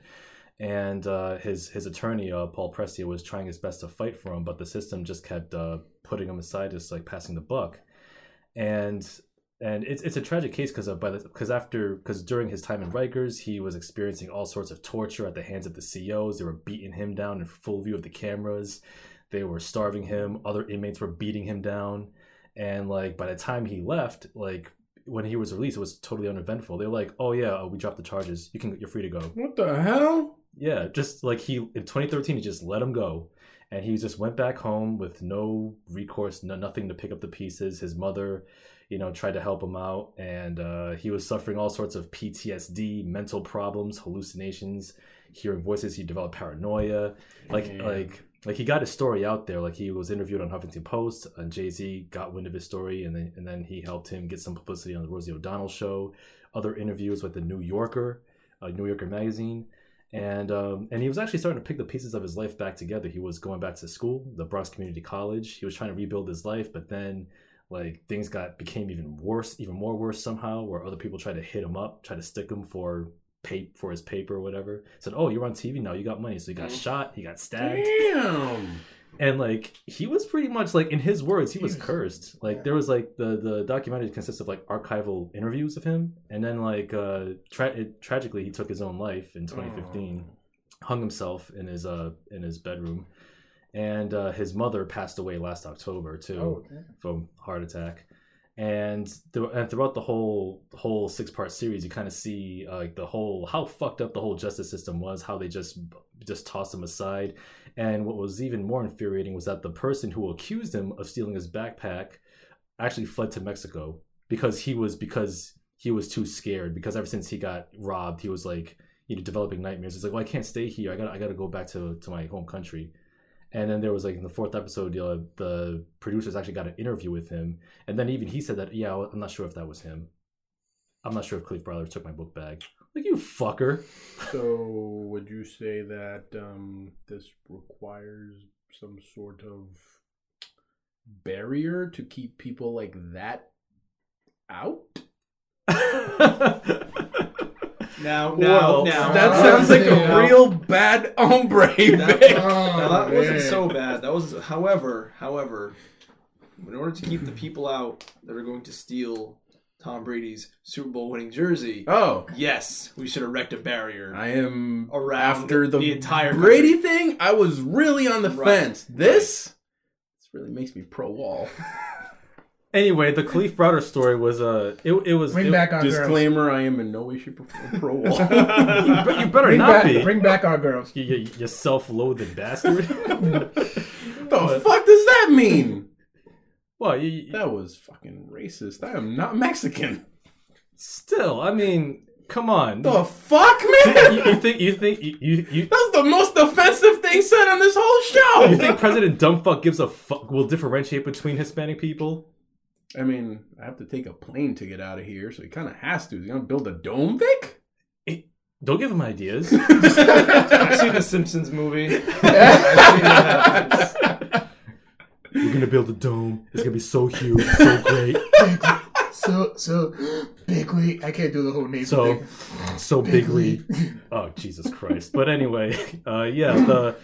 And uh, his his attorney uh, Paul Prestia was trying his best to fight for him, but the system just kept uh, putting him aside, just like passing the buck. And and it's it's a tragic case because of because after because during his time in Rikers, he was experiencing all sorts of torture at the hands of the COs. They were beating him down in full view of the cameras. They were starving him. Other inmates were beating him down, and like by the time he left, like when he was released, it was totally uneventful. They were like, "Oh yeah, uh, we dropped the charges. You can you're free to go." What the hell? Yeah, just like he in 2013, he just let him go, and he just went back home with no recourse, no nothing to pick up the pieces. His mother, you know, tried to help him out, and uh, he was suffering all sorts of PTSD, mental problems, hallucinations, hearing voices. He developed paranoia, like Damn. like like he got his story out there. Like he was interviewed on Huffington Post, and Jay Z got wind of his story, and then and then he helped him get some publicity on the Rosie O'Donnell show, other interviews with the New Yorker, uh, New Yorker magazine and um, and he was actually starting to pick the pieces of his life back together. He was going back to school, the Bronx Community College. He was trying to rebuild his life, but then like things got became even worse, even more worse somehow, where other people tried to hit him up, try to stick him for pay for his paper or whatever. Said, "Oh, you're on TV now. You got money." So he got Mhm. shot. He got stabbed Damn. and like he was pretty much like in his words he was cursed like there was like the the documentary consists of like archival interviews of him and then like uh tra- it, tragically he took his own life in 2015 hung himself in his uh in his bedroom and uh his mother passed away last october too Oh, damn. from heart attack. And, th- and throughout the whole whole six part series, you kind of see uh, like the whole how fucked up the whole justice system was, how they just just tossed him aside. And what was even more infuriating was that the person who accused him of stealing his backpack actually fled to Mexico because he was because he was too scared because ever since he got robbed, he was like you know developing nightmares. He's like, well, I can't stay here. I got I got to go back to to my home country. And then there was like in the fourth episode, uh, the producers actually got an interview with him, and then even he said that, yeah, I'm not sure if that was him. I'm not sure if Kalief Browder took my book bag. Like you fucker. So, would you say that um, this requires some sort of barrier to keep people like that out? Now, now, Well, now. that sounds like a real bad hombre. That- Vic. Oh, Now, that wasn't oh, so bad. That was, however, however, in order to keep the people out that are going to steal Tom Brady's Super Bowl winning jersey, oh, yes, we should erect a barrier. I am Around after the, the entire Brady thing. I was really on the Right. fence. This, this really makes me pro wall. anyway, the Kalief Browder story was uh, it, it was Bring it- back our girls. Disclaimer: I am in no way, shape, or form pro wall. you, be- you better Bring not back, be. bring back our girls. You, you, you self-loathing bastard. the fuck does that mean? well, you, you- That was fucking racist. I am not Mexican. still, I mean, come on. The fuck, you, man? you think you think you, you, you That's the most offensive thing said on this whole show. You think President Dumbfuck gives a fuck will differentiate between Hispanic people? I mean, I have to take a plane to get out of here, so he kind of has to. He's gonna build a dome, Vic? Don't give him ideas. I've seen the Simpsons movie. I've seen that We're gonna build a dome. It's gonna be so huge, so great, so so bigly. I can't do the whole name so thing. so bigly. Oh Jesus Christ! But anyway, uh, yeah, the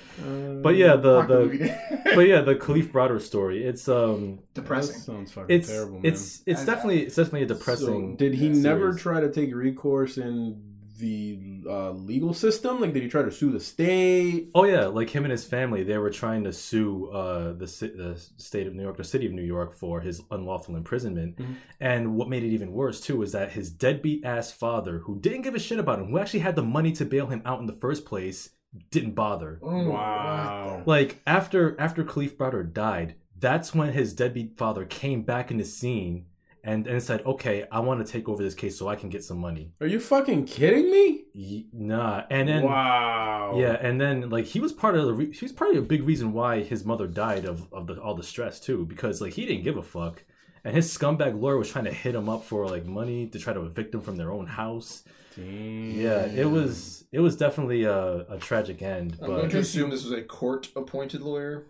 but yeah the the but yeah the Kalief Browder story. It's um That depressing. sounds fucking it's terrible, man. it's it's I- definitely it's definitely a depressing. So, did he series. never try to take recourse in the uh, legal system? Like, did he try to sue the state? Oh yeah, like him and his family, they were trying to sue uh, the, ci- the state of New York, the city of New York, for his unlawful imprisonment. Mhm. And what made it even worse too was that his deadbeat ass father, who didn't give a shit about him, who actually had the money to bail him out in the first place, didn't bother. Oh, Wow. Like after after Kalief Browder died, that's when his deadbeat father came back in the scene and and said, "Okay, I want to take over this case so I can get some money." Are you fucking kidding me? Ye- Nah, and then wow. Yeah, and then like he was part of the re- he was probably a big reason why his mother died of of the, all the stress too because like he didn't give a fuck, and his scumbag lawyer was trying to hit him up for like money to try to evict him from their own house. Damn. Yeah, it was it was definitely a, a tragic end, I'm going to assume this was a court-appointed lawyer.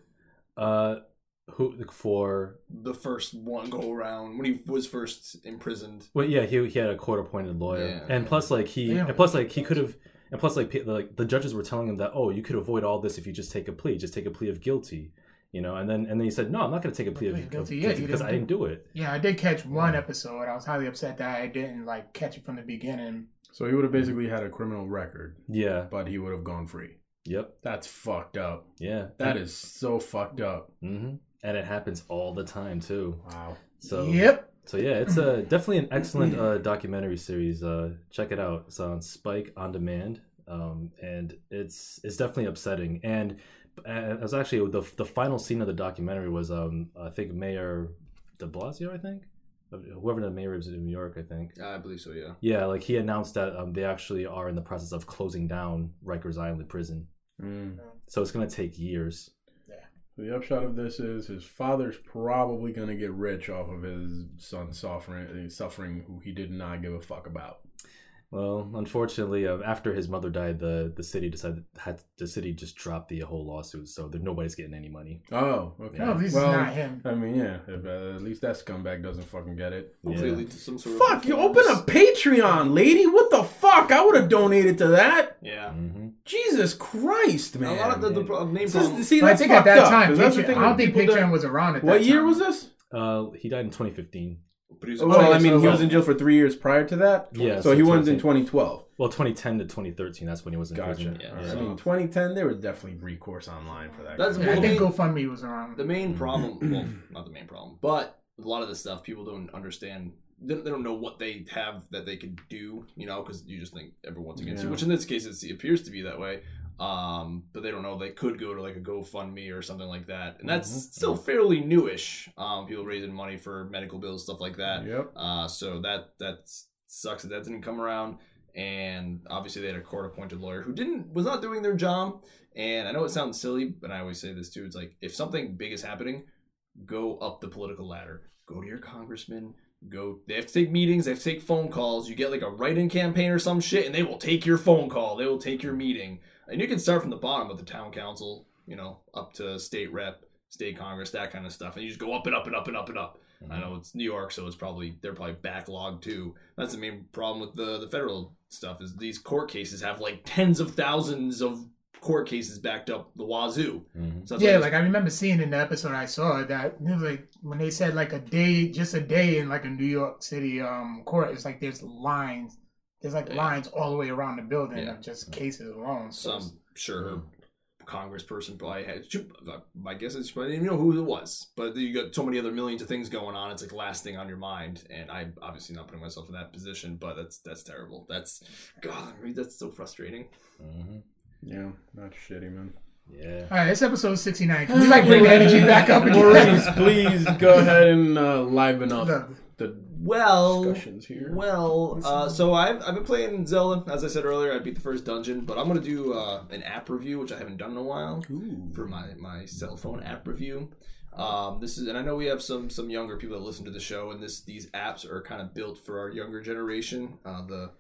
uh, who for The first one go around when he was first imprisoned. well yeah he he had a court appointed lawyer, Yeah. and plus like he Damn. and plus like he could have. And plus, like, like the judges were telling him that, oh, you could avoid all this if you just take a plea, just take a plea of guilty. You know, and then and then he said, "No, I'm not going to take a plea of guilty. guilty Yeah, because I didn't do it." Yeah, I did catch one episode. I was highly upset that I didn't like catch it from the beginning. So he would have basically had a criminal record, Yeah. but he would have gone free. Yep. That's fucked up. Yeah. That is so fucked up. hmm And it happens all the time too. Wow. So yep. So yeah, it's a definitely an excellent uh, documentary series. Uh, check it out. It's on Spike on demand, um, and it's it's definitely upsetting. And uh, it was actually the the final scene of the documentary was um, I think Mayor De Blasio, I think whoever the mayor is in New York, I think. I believe so. Yeah. Yeah, like he announced that um, they actually are in the process of closing down Rikers Island prison. Mm. So it's gonna take years. The upshot of this is his father's probably going to get rich off of his son suffering, suffering who he did not give a fuck about. Well, unfortunately, uh, after his mother died, the the city decided had the city just dropped the whole lawsuit, so there, nobody's getting any money. Oh, okay. No, this well, is not him. I mean, yeah. If, uh, at least that scumbag doesn't fucking get it. Hopefully, Yeah. to some sort Fuck, of. you open a Patreon, lady. What the fuck? I would have donated to that. Yeah. hmm Jesus Christ, man. a lot of the, the pro- main This is- problem. see, But I think at that up, time, 'cause that's the Patreon, thing I don't think Patreon that- was around at that time. What year was this? Uh, he died in 2015. Producer- Well, Oh, I mean, so he was in jail for three years prior to that. Yeah, So, so he went in 2012. Well, 2010 to 2013. That's when he was in jail. Gotcha. prison. Yeah, I so- mean, 2010, there was definitely recourse online for that. That's- kind Yeah, I think GoFundMe was around. the main mm. problem well not the main problem but a lot of this stuff people don't understand they, they don't know what they have that they could do you know because you just think everyone's against you Yeah. which in this case it's, it appears to be that way um, but they don't know they could go to like a GoFundMe or something like that, and that's Mhm. still fairly newish. Um, people raising money for medical bills, stuff like that. Yep. Uh, so that that sucks that that didn't come around. And obviously, they had a court-appointed lawyer who didn't was not doing their job. And I know it sounds silly, but I always say this too. It's like if something big is happening, go up the political ladder. Go to your congressman. Go. They have to take meetings. They have to take phone calls. You get like a write-in campaign or some shit, and they will take your phone call. They will take your meeting, and you can start from the bottom with the town council, you know, up to state rep, state congress, that kind of stuff, and you just go up and up and up and up and up. I know it's New York, so it's probably they're probably backlogged too. That's the main problem with the the federal stuff is these court cases have like tens of thousands of court cases backed up the wazoo. Mhm. So that's Yeah, why like I remember seeing in the episode I saw that like when they said like a day, just a day in like a New York City um court, it's like there's lines, there's like Yeah. lines all the way around the building Yeah. of just cases alone. So some sure her congressperson probably had. she- My guess is she probably didn't know who it was, but you got so many other millions of things going on. It's like last thing on your mind, and I'm obviously not putting myself in that position, but that's that's terrible. That's God, I mean, that's so frustrating. Mhm. Yeah, that's shitty, man. Yeah. all right, it's episode sixty nine. Can we like bring the energy back up again? Maurice, please go ahead and uh, liven up The- Well, discussions here. Well, uh, so I've, I've been playing Zelda. As I said earlier, I beat the first dungeon, but I'm going to do uh, an app review, which I haven't done in a while, Ooh. for my, my cell phone app review. Um, this is, and I know we have some some younger people that listen to the show, and this these apps are kind of built for our younger generation, uh, the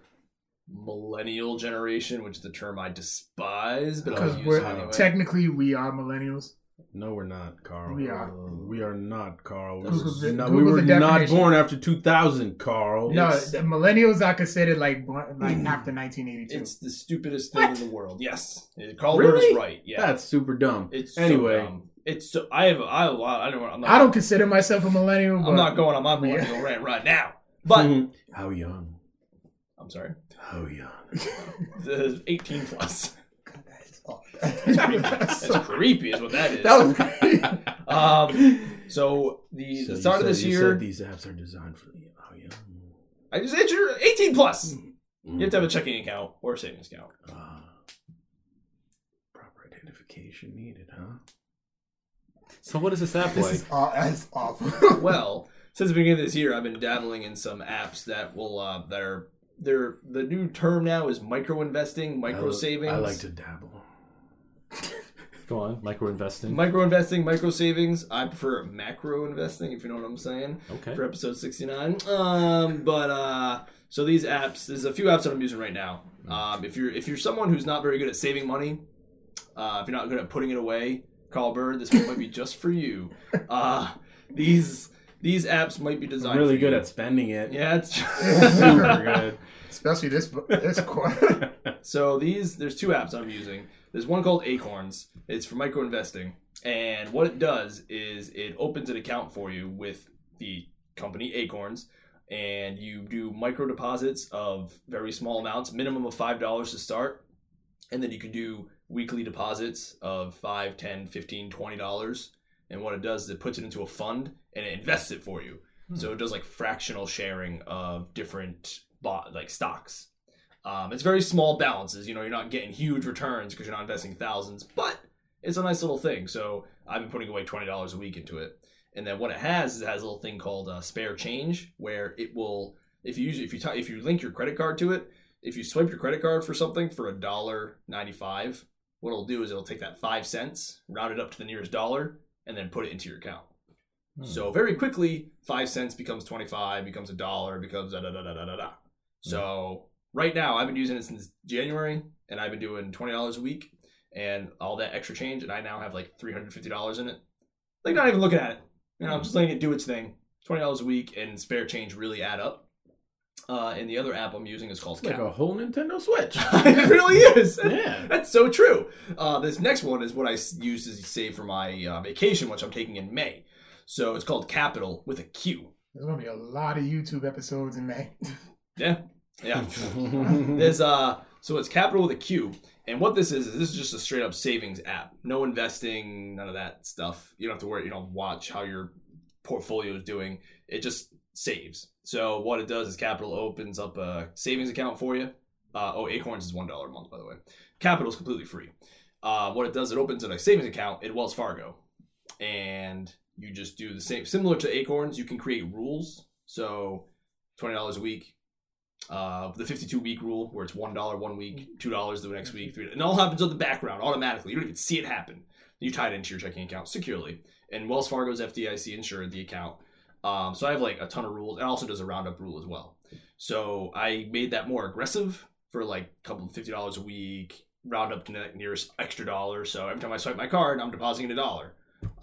millennial generation, which is the term I despise, but I'll Because use we're anyway. technically we are millennials. No, we're not, Carl. We are. We are not, Carl. Google This is the- not- we were not born after 2000, Carl. No, the millennials are considered like born- like after nineteen eighty two. it's the stupidest thing in the world. Yes, Carl Really? is right. Yeah, That's super dumb. it's anyway. So dumb. It's so I have I I don't I'm not I don't consider myself a millennial. But I'm not going on my millennial rant right now. But Mhm. how young? I'm sorry, How young? 18 plus. That's That's so- creepy, is what that is. that was great. um, so the, So the you start of said- this you year, said these apps are designed for the how young? I just said you're 18 plus. Mm. You have to have a checking account or a savings account. Ah. proper identification needed, huh? So what is this app This like? is aw- that's awful. Well, since the beginning of this year, I've been dabbling in some apps that will uh, that are they're the new term now is micro investing, micro I, savings. I like to dabble. Go on, micro investing. Micro investing, micro savings. I prefer macro investing, if you know what I'm saying. Okay. for episode 69 um but uh so these apps there's a few apps that i'm using right now um if you're if you're someone who's not very good at saving money uh if you're not good at putting it away carl bird this one might be just for you uh these these apps might be I'm designed really for good you. at spending it. yeah it's super good. Especially this this quarter. so these there's two apps i'm using there's one called Acorns. It's for micro investing, and what it does is it opens an account for you with the company Acorns, and you do micro deposits of very small amounts, minimum of five dollars to start, and then you can do weekly deposits of 5 10 15 20 dollars. And what it does is it puts it into a fund and it invests it for you. Hmm. So it does like fractional sharing of different bought like stocks um, it's very small balances you know you're not getting huge returns because you're not investing thousands but it's a nice little thing so i've been putting away $20 a week into it and then what it has is it has a little thing called uh, spare change where it will if you use if you t- if you link your credit card to it if you swipe your credit card for something for a dollar ninety five what it'll do is it'll take that five cents, round it up to the nearest dollar, and then put it into your account. Hmm. So very quickly, five cents becomes twenty five, becomes a dollar, becomes da da da da da da da. So right now, I've been using it since January, and I've been doing twenty dollars a week, and all that extra change, and I now have like three hundred fifty dollars in it. Like not even looking at it, you know, I'm just letting it do its thing. Twenty dollars a week and spare change really add up. Uh, and the other app I'm using is called It's like Cap. a whole Nintendo Switch. it really is. yeah. That's so true. Uh, this next one is what I use to save for my uh, vacation, which I'm taking in May. So it's called Qapital with a Q. There's gonna be a lot of YouTube episodes in May. Yeah, yeah. There's uh, so it's Qapital with a Q, and what this is is this is just a straight up savings app. No investing, none of that stuff. You don't have to worry. You don't watch how your portfolio is doing. It just saves. So what it does is Qapital opens up a savings account for you. Uh, oh, Acorns is one dollar a month, by the way. Qapital is completely free. Uh, what it does, it opens a savings account at Wells Fargo, and you just do the same. Similar to Acorns, you can create rules. So twenty dollars a week. Uh, the 52 week rule, where it's one dollar one week, two dollars the next week, three, and all happens on the background automatically. You don't even see it happen. You tie it into your checking account securely, and Wells Fargo's FDIC insured the account. Um, so I have like a ton of rules. It also does a roundup rule as well. So I made that more aggressive for like a couple of fifty dollars a week, round up to the nearest extra dollar. So every time I swipe my card, I'm depositing a dollar.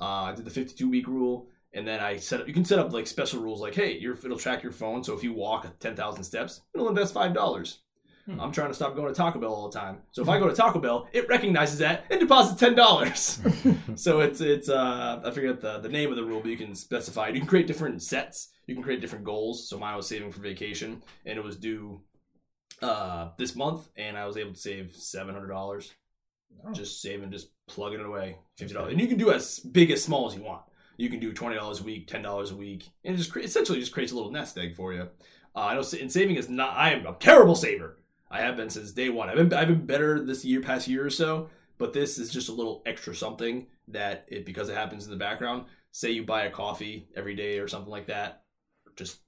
Uh, I did the fifty-two week rule, and then I set up. You can set up like special rules, like hey, your it'll track your phone. So if you walk ten thousand steps, it'll invest five dollars. Hmm. I'm trying to stop going to Taco Bell all the time. So if I go to Taco Bell, it recognizes that and deposits ten dollars. so it's it's uh I forget the the name of the rule, but you can specify. You can create different sets. You can create different goals. So mine was saving for vacation, and it was due uh this month, and I was able to save seven hundred dollars. Oh. Just saving, just plugging it away, fifty dollars, and you can do as big as small as you want. You can do twenty dollars a week, ten dollars a week, and it just cre- essentially just creates a little nest egg for you. Uh, I know, and saving is not. I am a terrible saver. I have been since day one. I've been I've been better this year, past year or so, but this is just a little extra something that it because it happens in the background. Say you buy a coffee every day or something like that, just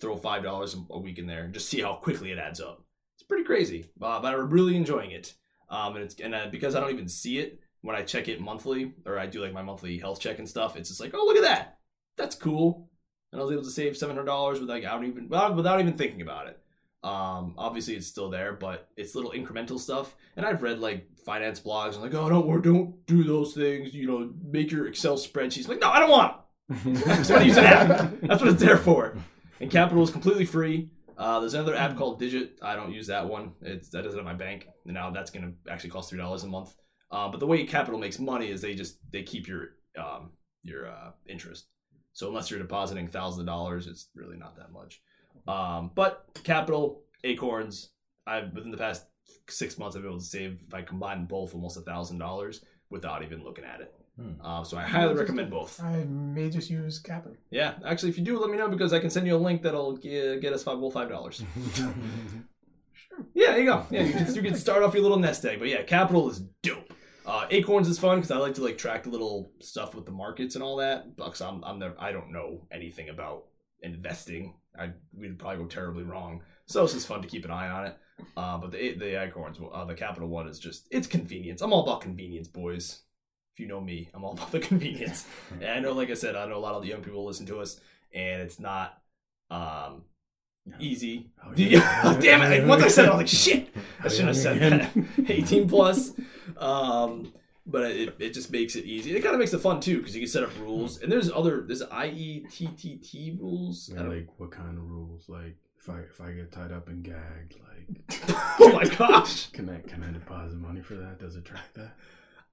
throw five dollars a week in there and just see how quickly it adds up. It's pretty crazy, uh, but I'm really enjoying it. Um, and it's and uh, because I don't even see it when I check it monthly or I do like my monthly health check and stuff. It's just like, oh look at that, that's cool. And I was able to save seven hundred dollars without like even without, without even thinking about it. Um, obviously it's still there, but it's little incremental stuff. And I've read like finance blogs and like, oh, don't worry, don't do those things. You know, make your Excel spreadsheets. like, no, I don't want. It. I just want to use an app. That's what it's there for. And Qapital is completely free. Uh, there's another app called Digit. I don't use that one. It's that it at my bank. And now that's gonna actually cost three dollars a month. Uh, but the way Qapital makes money is they just they keep your um, your uh, interest. So unless you're depositing thousands of dollars, it's really not that much. Um, but Qapital, Acorns, I within the past six months I've been able to save if I combine both almost a thousand dollars without even looking at it. Hmm. Uh, so I highly recommend both. I may just use Qapital. Yeah, actually, if you do, let me know because I can send you a link that'll get, get us five well five dollars. Sure. Yeah, there you go. Yeah, you can, you can start off your little nest egg. But yeah, Qapital is dope. Uh, Acorns is fun because I like to like track little stuff with the markets and all that. Bucks, I'm I'm never, I don't know anything about investing. I we'd probably go terribly wrong. So it's just fun to keep an eye on it. Uh, but the the Acorns, uh, the Qapital one is just it's convenience. I'm all about convenience, boys. If you know me, I'm all about the convenience. and I know, like I said, I know a lot of the young people listen to us, and it's not um easy. Oh, Yeah. Damn it! Once I said it, I was like, shit. I Oh, should have said that. 18 plus. Um, but it, it just makes it easy. It kind of makes it fun too because you can set up rules. And there's other there's IFTTT rules. Yeah, like what kind of rules? Like if I if I get tied up and gagged, like, oh my gosh! can I can I deposit money for that? Does it track that?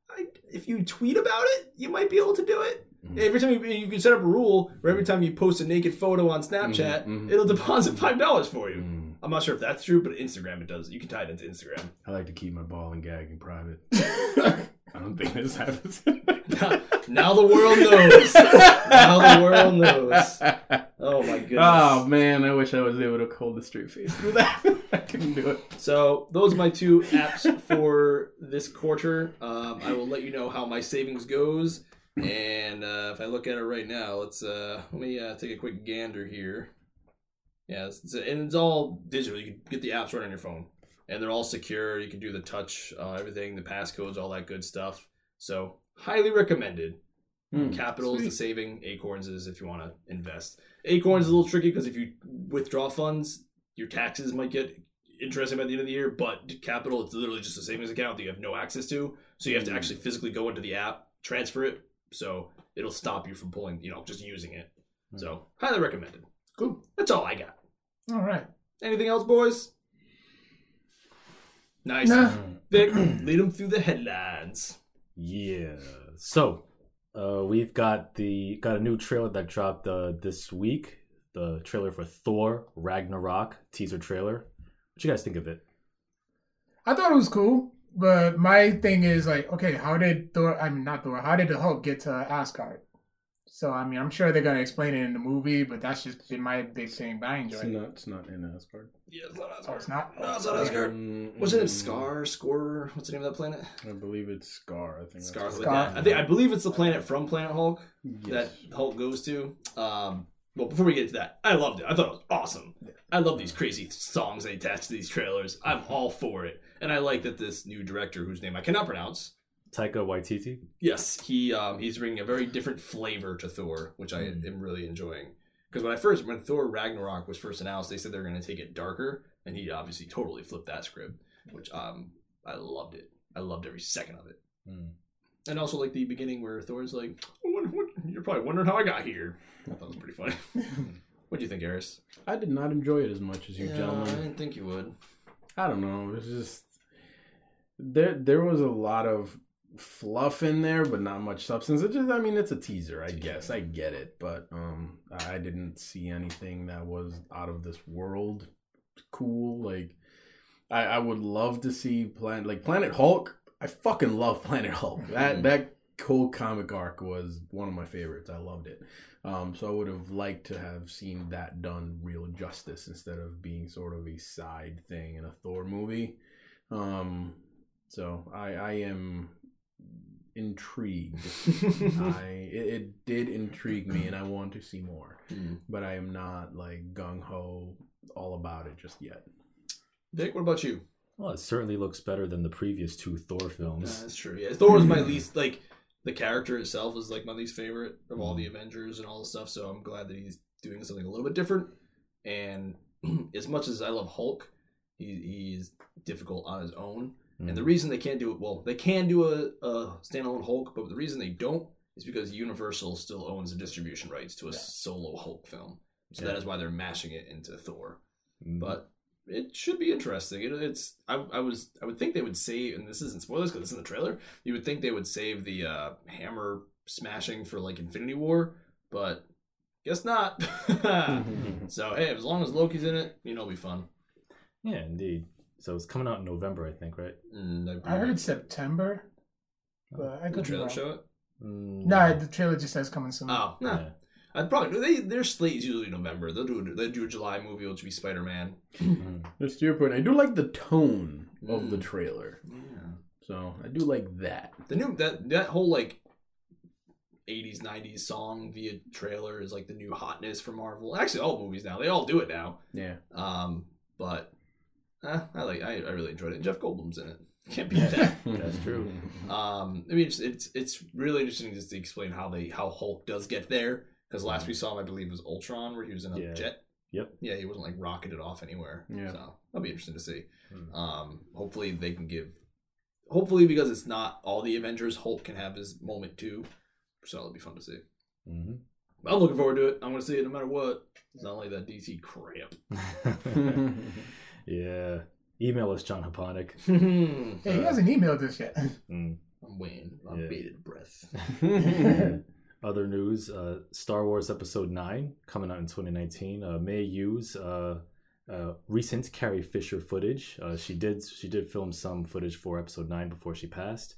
I, if you tweet about it, you might be able to do it. Mhm. Every time you, you can set up a rule where every time you post a naked photo on Snapchat, Mhm, mhm. it'll deposit five dollars for you. Mm. I'm not sure if that's true, but Instagram it does. You can tie it into Instagram. I like to keep my ball and gag in private. I don't think this happens. now the world knows. now the world knows. Oh my goodness. Oh man, I wish I was able to hold the straight face through that. I couldn't do it. So those are my two apps for this quarter. Um, I will let you know how my savings goes, and uh, if I look at it right now, let's uh, let me uh, take a quick gander here. Yeah, it's, it's- and it's all digital. You can get the apps right on your phone, and they're all secure. You can do the touch, uh, everything, the passcodes, all that good stuff. So highly recommended. Hmm. Qapital is the saving. Acorns is if you want to invest. Acorns is a little tricky because if you withdraw funds, your taxes might get interesting by the end of the year. But Qapital, it's literally just a savings account that you have no access to. So you have to Mm. actually physically go into the app, transfer it. So it'll stop you from pulling, you know, just using it. So highly recommended. Cool. That's all I got. All right. Anything else, boys? Nice. Nah. Vic, lead them through the headlines. Yeah. So, uh, we've got the got a new trailer that dropped uh, this week. The trailer for Thor Ragnarok teaser trailer. What you guys think of it? I thought it was cool, but my thing is like, okay, how did Thor? I mean, not Thor. How did the Hulk get to Asgard? So I mean, I'm sure they're gonna explain it in the movie, but that's just been my big thing. But I enjoy It's it. not. It's not in Asgard. Yeah, it's not Oh, Asgard. it's not. No, it's not Asgard. Mm, What's it name? mm, Scar? Scorer? What's the name of that planet? I believe it's Scar. I think. that's Scar. like it I think I believe it's the planet from Planet Hulk is. that Hulk goes to. Um, well, before we get to that, I loved it. I thought it was awesome. I love these crazy songs they attach to these trailers. I'm all for it, and I like that this new director, whose name I cannot pronounce, Taika Waititi. Yes, he um, he's bringing a very different flavor to Thor, which I Mm. am really enjoying. Because when I first, when Thor Ragnarok was first announced, they said they were going to take it darker, and he obviously totally flipped that script, which um I loved it. I loved every second of it, Mm. and also like the beginning where Thor's like, what, what, "You're probably wondering how I got here." I thought it was pretty funny. what do you think, Eris? I did not enjoy it as much as you I gentlemen. I didn't think you would. I don't know. It was just there. There was a lot of fluff in there, but not much substance. It just, I mean, it's a teaser. I guess I get it, but um, I didn't see anything that was out of this world cool. Like, I, I would love to see Planet like Planet Hulk. I fucking love Planet Hulk. That Mhm. that whole comic arc was one of my favorites. I loved it. Um, so I would have liked to have seen that done real justice instead of being sort of a side thing in a Thor movie. Um, so I, I am intrigued. I it, it did intrigue me, and I want to see more, Hmm. but I am not like gung ho all about it just yet. Vic, what about you? Well, it certainly looks better than the previous two Thor Yeah, films. that's true. Yeah, Thor was my least like the character itself is like my least favorite of all the Avengers and all the stuff. So I'm glad that he's doing something a little bit different. And as much as I love Hulk, he, he's difficult on his own. And the Mm. reason they can't do it, well, they can do a, a standalone Hulk, but the reason they don't is because Universal still owns the distribution rights to a Yeah. solo Hulk film. So Yeah. that is why they're mashing it into Thor Mm. but it should be interesting. It, it's I, I was I would think they would save, and this isn't spoilers because it's in the trailer. You would think they would save the uh, hammer smashing for like Infinity War, but guess not. so hey, as long as Loki's in it, you know, it'll be fun. yeah, indeed. So it's coming out in November, I think, right? Mm, I heard September, but I the could be trailer wrong. show it. Mm, No, the trailer just says coming soon. Oh no, yeah. I'd probably they their slate is usually November. They'll do they do a July movie, which will be Spider Man. Mm. Just to your point, I do like the tone of the Mm. trailer, Yeah. so I do like that. The new that that whole like 80s 90s song via trailer is like the new hotness for Marvel. Actually, all movies now they all do it now. Yeah, Um, but eh, I like I, I really enjoyed it. Jeff Goldblum's in it. Can't beat that. That's true. um, I mean it's, it's it's really interesting just to explain how they how Hulk does get there. Because last we saw him, I believe, was Ultron, where he was in a Yeah. jet. Yep. Yeah, he wasn't like rocketed off anywhere. Yeah. So that'll be interesting to see. Hmm. Um, hopefully they can give. Hopefully, because it's not all the Avengers, Hulk can have his moment too. So it'll be fun to see. Mhm. I'm looking forward to it. I'm gonna see it no matter what. It's not like that DC crap. Yeah. Email us, John Haponic. Hey, he hasn't emailed us yet. Mm. I'm waiting. I'm Yeah. bated breath. Other news: uh, Star Wars Episode Nine coming out in 2019 uh, may use uh, uh, recent Carrie Fisher footage. Uh, she did she did film some footage for Episode Nine before she passed,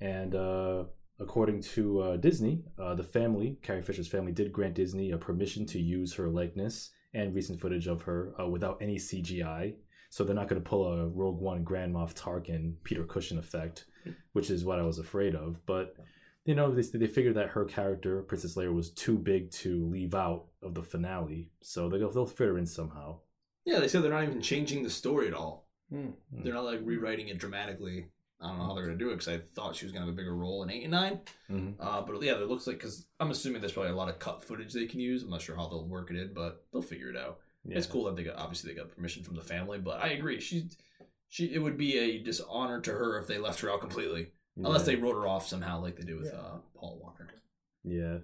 and uh, according to uh, Disney, uh, the family Carrie Fisher's family did grant Disney a permission to use her likeness and recent footage of her uh, without any CGI. So they're not going to pull a Rogue One Grand Moff Tarkin Peter Cushing effect, which is what I was afraid of. But you know, they they figured that her character Princess Leia was too big to leave out of the finale, so they'll they'll fit her in somehow. Yeah, they said they're not even changing the story at all. Hmm. They're not like rewriting it dramatically. I don't know how they're gonna do it because I thought she was gonna have a bigger role in eight and 9 Mhm. Uh, but yeah, it looks like because I'm assuming there's probably a lot of cut footage they can use. I'm not sure how they'll work it in, but they'll figure it out. It's cool that they got obviously they got permission from the family, but I agree. She, she, it would be a dishonor to her if they left her out completely, unless they wrote her off somehow, like they do with uh, Paul Walker. Yeah.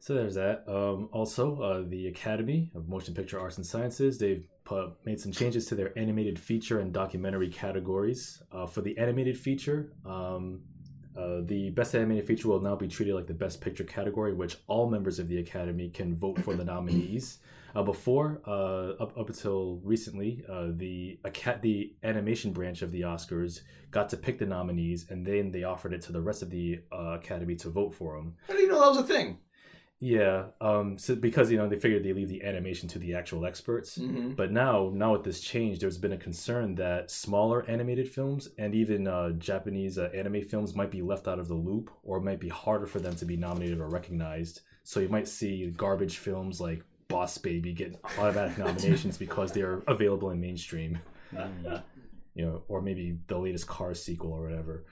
So there's that. Um, also, uh, the Academy of Motion Picture Arts and Sciences they've put, made some changes to their animated feature and documentary categories. Uh, for the animated feature, um, uh, the best animated feature will now be treated like the best picture category, which all members of the Academy can vote for the nominees. Uh, before, uh, up up until recently, uh, the the animation branch of the Oscars got to pick the nominees, and then they offered it to the rest of the uh, Academy to vote for them. I didn't know that was a thing. Yeah, um, so because you know they figured they leave the animation to the actual experts. Mm-hmm. But now, now with this change, there's been a concern that smaller animated films and even uh, Japanese uh, anime films might be left out of the loop, or it might be harder for them to be nominated or recognized. So you might see garbage films like Boss Baby get automatic nominations because they're available in mainstream, you know, or maybe the latest Cars sequel or whatever.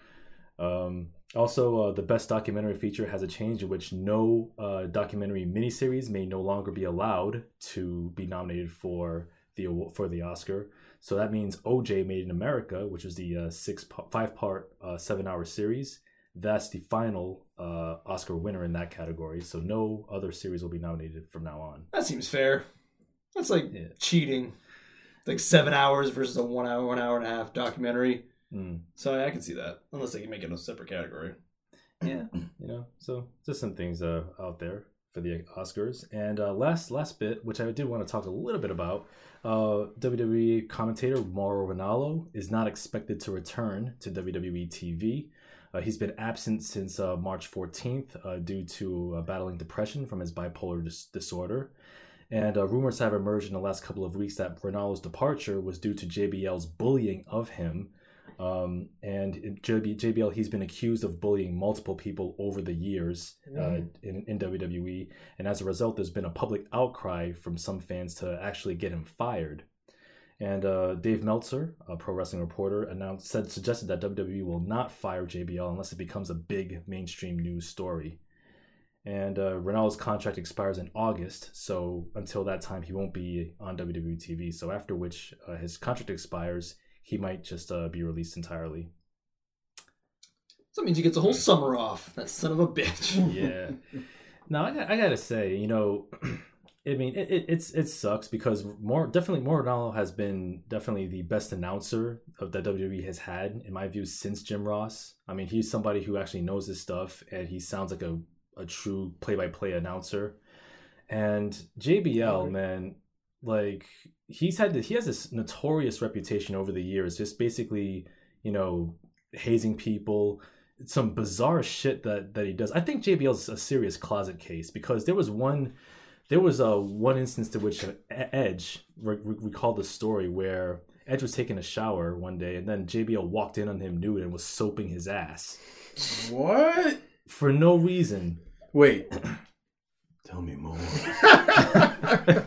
Um, also, uh, the best documentary feature has a change in which no uh, documentary miniseries may no longer be allowed to be nominated for the for the Oscar. So that means OJ Made in America, which was the uh, six five part uh, seven hour series. That's the final uh, Oscar winner in that category. So no other series will be nominated from now on. That seems fair. That's like Yeah. cheating. Like seven hours versus a one hour, one hour and a half documentary. Mm. So I can see that, unless they can make it a separate category. yeah you know so just some things uh, out there for the oscars and uh, last last bit which i did want to talk a little bit about uh, wwe commentator mauro ranallo is not expected to return to wwe tv uh, he's been absent since uh, march 14th uh, due to uh, battling depression from his bipolar dis- disorder and uh, rumors have emerged in the last couple of weeks that Ranallo's departure was due to JBL's bullying of him um, and JB, JBL, he's been accused of bullying multiple people over the years uh, in, in WWE. And as a result, there's been a public outcry from some fans to actually get him fired. And uh, Dave Meltzer, a pro wrestling reporter, announced said suggested that WWE will not fire JBL unless it becomes a big mainstream news story. And uh, Ranallo's contract expires in August, so until that time, he won't be on WWE TV. So after which uh, his contract expires, he might just uh, be released entirely. So that means he gets a whole summer off. That son of a bitch. Yeah. now I, got- I gotta say, you know, I mean, it, it it's it sucks because more definitely more has been definitely the best announcer of that WWE has had in my view since Jim Ross. I mean, he's somebody who actually knows his stuff and he sounds like a a true play by play announcer. And JBL, man, like he's had he has this notorious reputation over the years, just basically, you know, hazing people, some bizarre shit that that he does. I think JBL's a serious closet case because there was one there was a one instance to which uh, Edge re- re- recalled the story where Edge was taking a shower one day and then JBL walked in on him nude and was soaping his ass What? for no reason. Wait. Tell me more.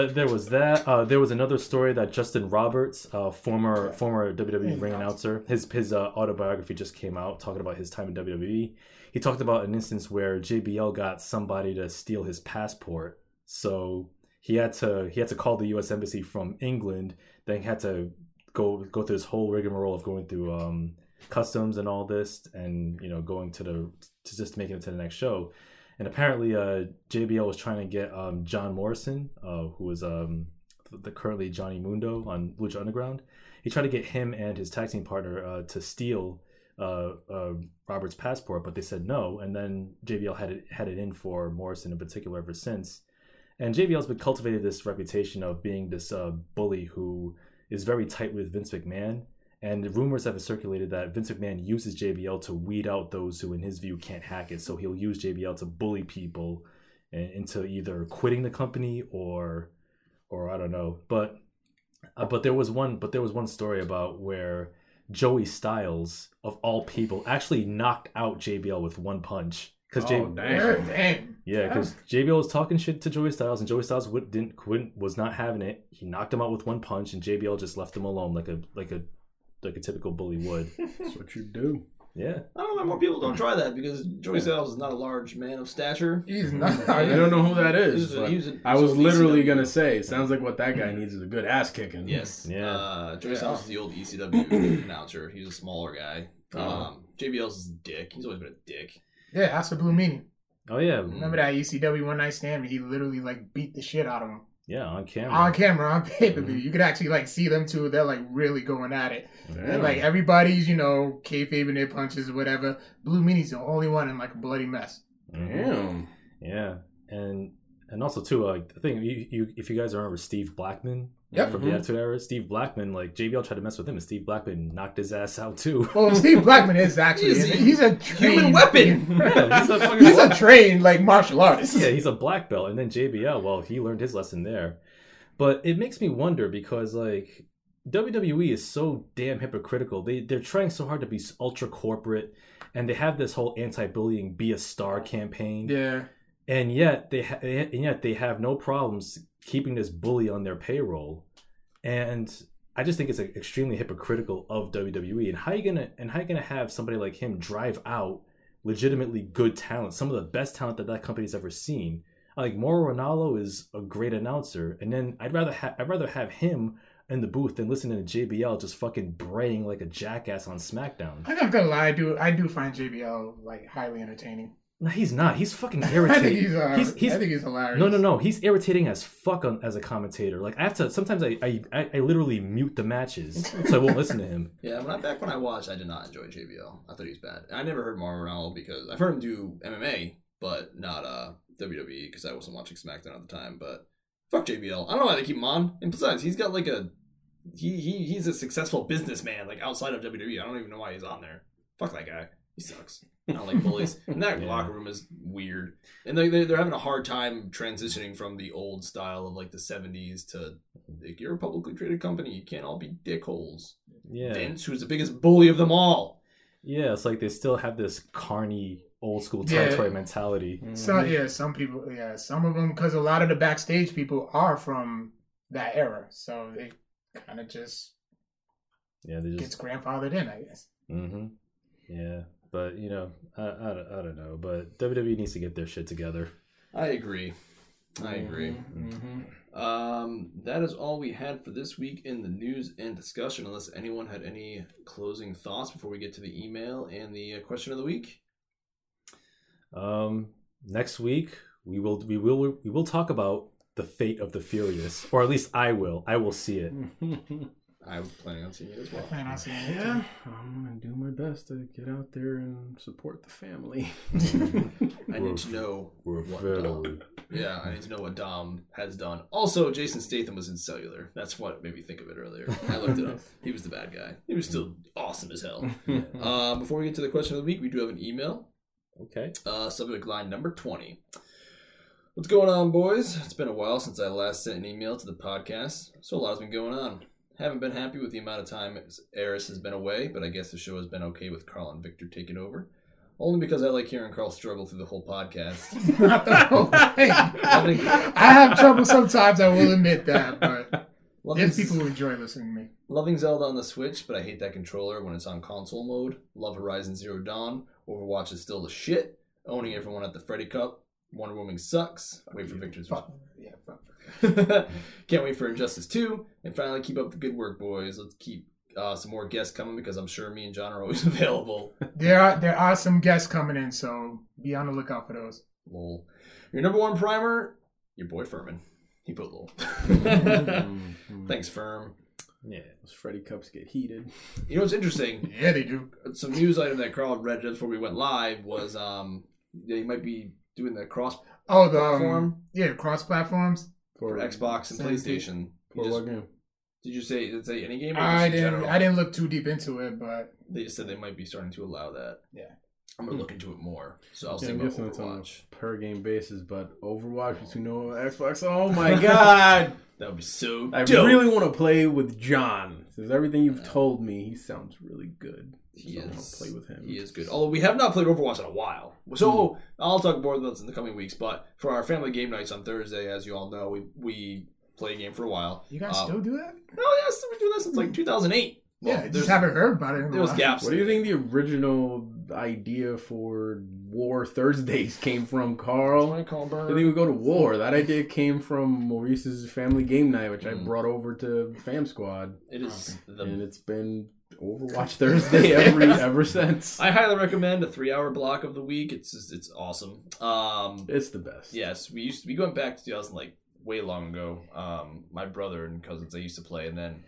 But there was that. Uh, there was another story that Justin Roberts, uh, former former WWE ring announcer, his his uh, autobiography just came out talking about his time in WWE. He talked about an instance where JBL got somebody to steal his passport, so he had to he had to call the U.S. embassy from England. Then he had to go go through this whole rigmarole of going through um, customs and all this, and you know going to the to just making it to the next show. And apparently, uh, JBL was trying to get um, John Morrison, uh, who was um, the currently Johnny Mundo on Lucha Underground. He tried to get him and his tag team partner uh, to steal uh, uh, Robert's passport, but they said no. And then JBL had it had it in for Morrison in particular ever since. And JBL's been cultivated this reputation of being this uh, bully who is very tight with Vince McMahon. And rumors have circulated that Vince McMahon uses JBL to weed out those who, in his view, can't hack it. So he'll use JBL to bully people into either quitting the company or, or I don't know. But, uh, but there was one, but there was one story about where Joey Styles, of all people, actually knocked out JBL with one punch. Because Oh, J- damn. Damn. yeah, because JBL was talking shit to Joey Styles, and Joey Styles would, didn't couldn't, was not having it. He knocked him out with one punch, and JBL just left him alone like a like a like a typical bully would. That's what you do. Yeah, I don't know why more people don't try that because Joey Styles is not a large man of stature. He's not. I don't know who that He is. was a- but a- I was literally ECW. gonna say, it sounds like what that guy needs is a good ass kicking. Yes. Yeah. Uh, Joey Yeah. Styles is the old ECW announcer. He's a smaller guy. Oh. Um, JBL's is a dick. He's always been a dick. Yeah, ask for Blue Meanie. Oh yeah, Remember that ECW one night stand? He literally like beat the shit out of him yeah, on camera. on camera on pay per view. Mm-hmm. You could actually like see them two. They're like really going at it. Damn. And like everybody's, you know, kayfabing their punches or whatever. Blue Meanie's the only one in like a bloody mess. Damn. Yeah, and and also too, uh, I think you, you if you guys remember Steve Blackman Yep. from Mhm. the Attitude Era, Steve Blackman, like JBL tried to mess with him, and Steve Blackman knocked his ass out too. Well, Steve Blackman is actually He's a he's, a trained, Human weapon. Yeah, he's a He's a trained like martial artist. yeah, he's a black belt, and then JBL, well, he learned his lesson there. But it makes me wonder because like WWE is so damn hypocritical. They they're trying so hard to be ultra corporate, and they have this whole anti-bullying, be a star campaign, Yeah. And yet they ha- and yet they have no problems keeping this bully on their payroll, and. I just think it's like, extremely hypocritical of WWE, and how you gonna and how you gonna have somebody like him drive out legitimately good talent, some of the best talent that that company's ever seen. Like Mauro Ranallo is a great announcer, and then I'd rather have I'd rather have him in the booth than listening to JBL just fucking braying like a jackass on SmackDown. I'm not gonna lie, do I do find JBL like highly entertaining. No, he's not. He's fucking irritating. I think irritating. he's, uh, He's- he's- I think he's hilarious. No, no, no. He's irritating as fuck on, as a commentator. Like I have to. Sometimes I, I, I, I literally mute the matches so I won't listen to him. Yeah, when I back when I watched, I did not enjoy JBL. I thought he was bad. I never heard Mauro Ranallo because I've heard him do MMA, but not uh WWE because I wasn't watching SmackDown at the time. But fuck JBL. I don't know why they keep him on. And besides, he's got like a he he he's a successful businessman like outside of WWE. I don't even know why he's on there. Fuck that guy. He sucks. I don't like bullies. And that Yeah. locker room is weird. And they they- they're having a hard time transitioning from the old style of like the '70s to like, you're a publicly traded company. You can't all be dickholes. Yeah, Vince, who's the biggest bully of them all. yeah. It's like they still have this carny old school Yeah. territory mentality. So yeah, some people, yeah, some of them, because a lot of the backstage people are from that era, so they kind of just Yeah, they gets grandfathered in, I guess. hmm Yeah, but you know, I, I, don't- I don't know, but WWE needs to get their shit together. I agree. I agree. Mhm. Um, that is all we had for this week in the news and discussion. Unless anyone had any closing thoughts before we get to the email and the uh, question of the week. Um, next week we will we will we will talk about the fate of the Furious, or at least I will. I will see it. I'm planning on seeing it as well. Plan on seeing it. Yeah, I'm gonna do my best to get out there and support the family. I need to know We're what family. Dom. Yeah, I need to know what Dom has done. Also, Jason Statham was in Cellular. That's what made me think of it earlier. I looked it up. He was the bad guy. He was still awesome as hell. Uh, before we get to the question of the week, we do have an email. Okay. Uh, subject line number 20. What's going on, boys? It's been a while since I last sent an email to the podcast, so a lot has been going on. Haven't been happy with the amount of time Eris has been away, but I guess the show has been okay with Carl and Victor taking over. Only because I like hearing Carl struggle through the whole podcast. Not the whole thing. Loving, I have trouble sometimes. I will admit that, but loving, there's people who enjoy listening to me. loving Zelda on the Switch, but I hate that controller when it's on console mode. Love Horizon Zero Dawn. Overwatch is still the shit. Owning everyone at the Freddy Cup. Wonder Woman sucks. Wait for Victor's Fuck. Yeah, fuck. Can't wait for Injustice 2. And finally, keep up the good work, boys. Let's keep uh, some more guests coming because I'm sure me and John are always available. There are there are some guests coming in, so be on the lookout for those. Lol. Your number one primer, your boy Furman. He put lol. Mm, mm. Thanks, Firm. Yeah. Those Freddy cups get heated. You know what's interesting? Yeah, they do. Some news item that Carl read just before we went live was um they might be doing the cross Oh, the um, platform yeah, cross platforms. For Xbox and PlayStation. For just- what game? did you say did it say any game? Or I didn't general? I didn't look too deep into it, but They just said they might be starting to allow that. Yeah. I'm gonna look hmm. into it more. So I'll Yeah, see I'm about guessing on Overwatch. a per game basis, but Overwatch between no Xbox. Oh my god! That would be so I dope. really want to play with John. Since everything you've told me, he sounds really good. He So I wanna is. play with him. He is good. Although we have not played Overwatch in a while, so hmm. I'll talk more about this in the coming weeks. But for our family game nights on Thursday, as you all know, we we play a game for a while. you guys Um, still do that? Oh yes, we do this since like hmm. 2008. Well, yeah, there's, just haven't heard about it. in a there was while. gaps. What do you think the original idea for War Thursdays came from, Carl? I think we go to war. That idea came from Maurice's family game night, which I Mm. brought over to Fam Squad, It is the. and it's been Overwatch Thursday every ever since. I highly recommend a three-hour block of the week. It's just, it's awesome. Um, It's the best. yes, we used to, we went back to 2000 like way long ago. Um, my brother and cousins they used to play, and then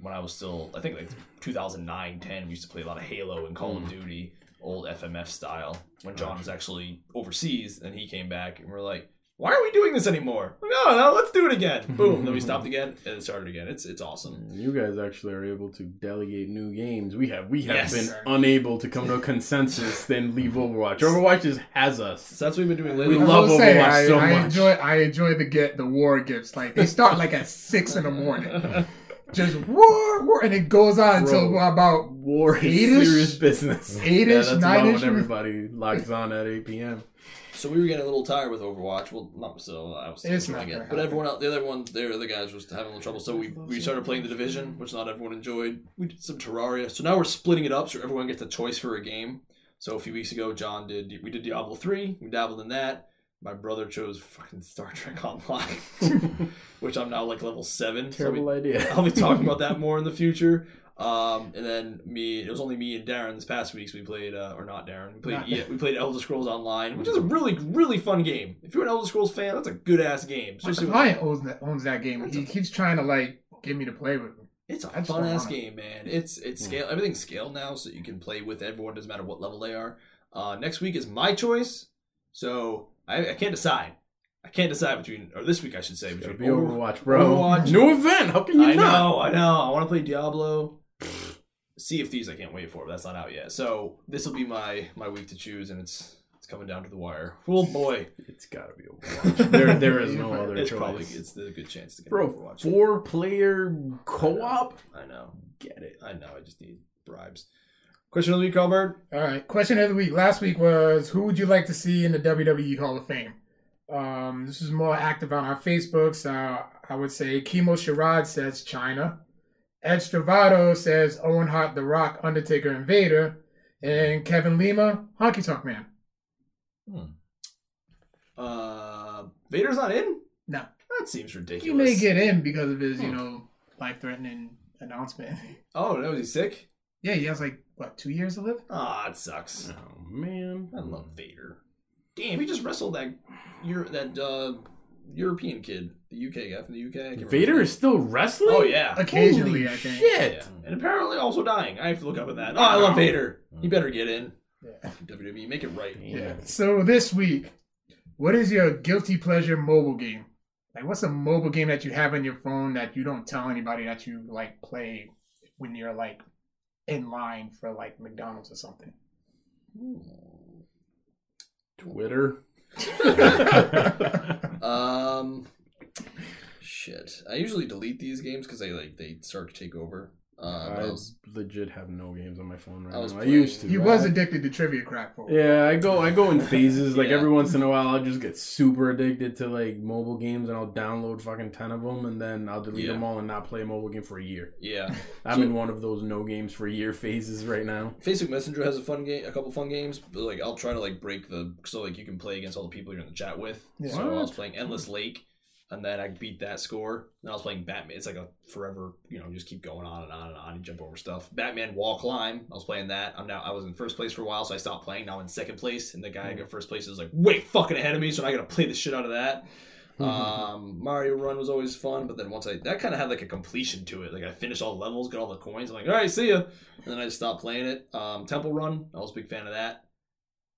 when I was still I think like 2009 10 we used to play a lot of Halo and Call of mm. Duty old FMF style when John was actually overseas and he came back and we're like why are we doing this anymore? Like, oh no, let's do it again. Boom. then we stopped again and it started again. It's it's awesome. Mm, you guys actually are able to delegate new games. We have we have Yes. been unable to come to a consensus, then leave Overwatch. Overwatch just has us. So that's what we've been doing lately. We love will say, Overwatch I, so I much. enjoy I enjoy the get the war gifts. Like they start like at six in the morning, just war, war, and it goes on until about War is Eight-ish? serious business. Eight-ish, yeah, nine-ish? when everybody logs on at 8 p.m. So we were getting a little tired with Overwatch. Well, not so. I was still It's enjoying not it, but everyone else, the other one, the other guys was having a little trouble. So we we started playing the Division, which not everyone enjoyed. We did some Terraria. So now we're splitting it up so everyone gets a choice for a game. So a few weeks ago, John did we did Diablo three. We dabbled in that. My brother chose fucking Star Trek Online, which I'm now like level seven. So I'll be- Terrible idea. I'll be talking about that more in the future. Um, and then me, it was only me and Darren this past week. So we played, uh, or not Darren, we played, Not yeah, we played Elder Scrolls Online, which is a really, really fun game. If you're an Elder Scrolls fan, that's a good ass game. my Especially client owns that owns that game. He keeps trying to like get me to play with him. it's a just fun ass it. game, man. It's it's scale, everything's scaled now, so you can play with everyone. Doesn't matter what level they are. Uh, next week is my choice, so I, I can't decide. I can't decide between, or this week I should say It's between gotta be Over- Overwatch, bro. Overwatch. New event. How can you I not? know, I know. I want to play Diablo. Sea of Thieves, I can't wait for, but that's not out yet. So this will be my my week to choose, and it's it's coming down to the wire. Oh boy, It's gotta be Overwatch. there, there is no other it's choice. probably it's a good chance to get Bro, Overwatch. four player co-op. I know, Get it. I know. I just need bribes. Question of the week, Albert. All right. Question of the week. Last week was who would you like to see in the WWE Hall of Fame? Um, this is more active on our Facebooks. Uh, I would say Chemo Sherrod says Chyna. Ed Stravado says Owen Hart, The Rock, Undertaker, Invader. And Kevin Lima, Honky Tonk Man. Hmm. Uh, Vader's not in. No. That seems ridiculous. He may get in because of his, you Hmm. know, life threatening announcement. Oh, that was he sick? yeah, he has like, what, two years to live? Ah, it sucks. Oh man. I love Vader. Damn, he just wrestled that Euro, that uh, European kid, the UK guy from the UK. Vader is still wrestling. Oh yeah. Occasionally, Holy I think. Shit. Yeah. And apparently also dying. I have to look up at that. Oh, I love Vader. He better get in. Yeah. WWE, make it right. Yeah. So this week, what is your guilty pleasure mobile game? Like, what's a mobile game that you have on your phone that you don't tell anybody that you like play when you're like in line for like McDonald's or something? Twitter. Um, shit. I usually delete these games because they like they start to take over. Uh, I I was, legit have no games on my phone right I was now. I used to. He was addicted to trivia crack for. Yeah, I go I go in phases. Like Yeah. every once in a while, I'll just get super addicted to like mobile games, and I'll download fucking ten of them, and then I'll delete Yeah. them all and not play a mobile game for a year. yeah. I'm So- in one of those no games for a year phases right now. Facebook Messenger has a fun game, a couple fun games. But like, I'll try to like break the so like you can play against all the people you're in the chat with. Yeah. So I was What? playing Endless Lake, and then I beat that score. Then I was playing Batman. It's like a forever, you know, just keep going on and on and on. You jump over stuff. Batman Wall Climb. I was playing that. I'm now. I was in first place for a while, so I stopped playing. Now I'm in second place, and the guy I got first place is like way fucking ahead of me. So I got to play the shit out of that. Um, Mario Run was always fun, but then once I that kind of had like a completion to it. Like I finished all the levels, got all the coins. I'm like, all right, see ya. And then I just stopped playing it. Um, Temple Run. I was a big fan of that.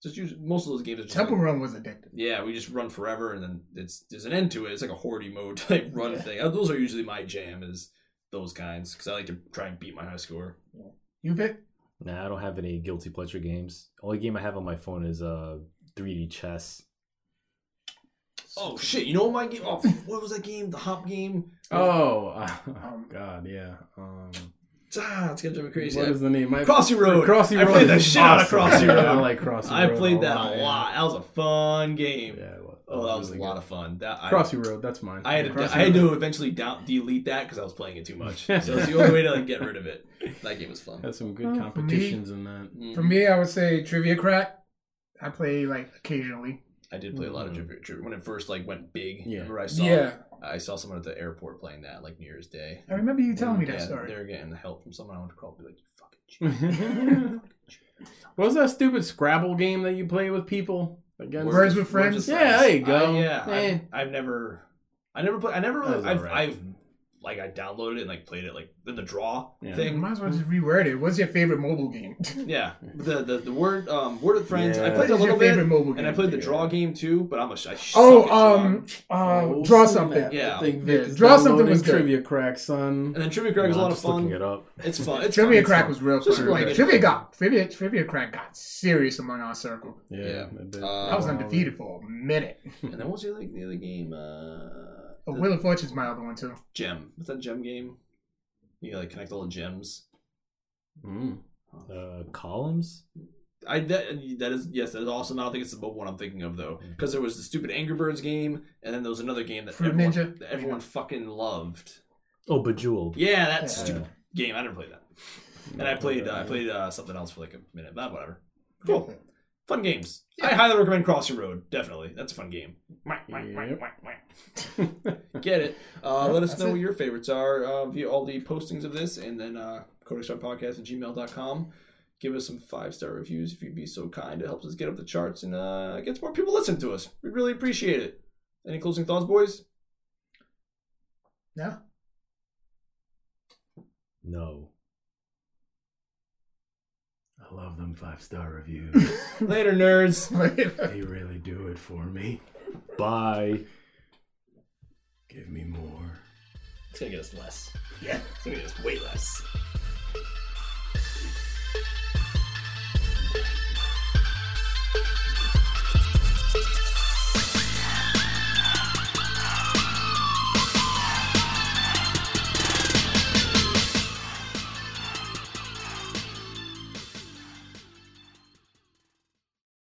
Just use most of those games. Are just Temple like- Run was addictive. yeah, we just run forever, and then it's there's an end to it. It's like a horde mode type run thing. Uh, Those are usually my jam, is those kinds, because I like to try and beat my high score. You Vic? Nah, I don't have any guilty pleasure games. Only game I have on my phone is uh 3D chess. Oh shit! You know what my game? Oh, what was that game? The hop game. Oh, uh, Um, God, yeah. Um, Ah, it's gonna drive me crazy. what is the name? I, Crossy Road. Crossy Road. I played the is shit out of awesome. Crossy Road. I like Crossy Road. I played that lot, a yeah. lot. That was a fun game. Yeah, it was. Oh, that was really a lot good. of fun. That I, Crossy Road. That's mine. I had to, Crossy I had Road. to eventually down, delete that because I was playing it too much. So it's the only way to like get rid of it. That game was fun. Had some good Oh, for me- competitions in that. Mm. For me, I would say Trivia Crack. I play like occasionally. I did play a lot of Mhm. trivia, trivia when it first like went big. Yeah. Remember I saw Yeah, I saw someone at the airport playing that like New Year's Day. I remember you telling me that yeah, story. They were getting the help from someone. I wanted to call and be like, "You fucking cheat." what was that stupid Scrabble game that you play with people? Against Words with Friends? Yeah, there you go. Uh, yeah, Eh. I've, I've never, I never played. I never. really. I've, alright. I've like I downloaded it and like played it like in the draw Yeah. You thing. might as well just reword it. What's your favorite mobile game? Yeah, the the the word um word of friends. I played What a your little favorite bit, mobile game? and I played the Yeah. draw game too. But I'm a I suck Oh, at draw. um, uh, Oh, draw snap. something. Yeah. I think Yeah, is Draw Something downloading was good. Trivia Crack, son. and then trivia crack was a lot of fun. it up. It's fun. It's Trivia fun. Crack It's was real Just fun. like Like, it. trivia got trivia trivia crack got serious among our circle. Yeah, Yeah. I. Uh, I was undefeated for a minute. And then what's the other, the other game? Uh, Oh, the Wheel of Fortune's my other one too. gem. What's that gem game? You like connect all the gems. Mm. Uh, columns. I that, that is yes, that is awesome. I don't think it's the mobile one I'm thinking of though, because there was the stupid Angry Birds game, and then there was another game that Fruit everyone, Ninja? that everyone fucking loved. Oh, Bejeweled. Yeah, that Yeah. stupid game. I never played that. And I played uh, I played uh, something else for like a minute, but whatever. Cool, fun games. I highly recommend Crossy Road. Definitely, that's a fun game. Get it? Uh, Yep, let us know it. what your favorites are uh, via all the postings of this, and then uh, Podcast at gmail.com. Give us some five star reviews if you'd be so kind. It helps us get up the charts and uh, gets more people listening to us. We really appreciate it. Any closing thoughts, boys? Yeah. No. I love them five star reviews. Later, nerds. they really do it for me. Bye. Give me more. It's gonna get us less. Yeah, it's gonna get us way less.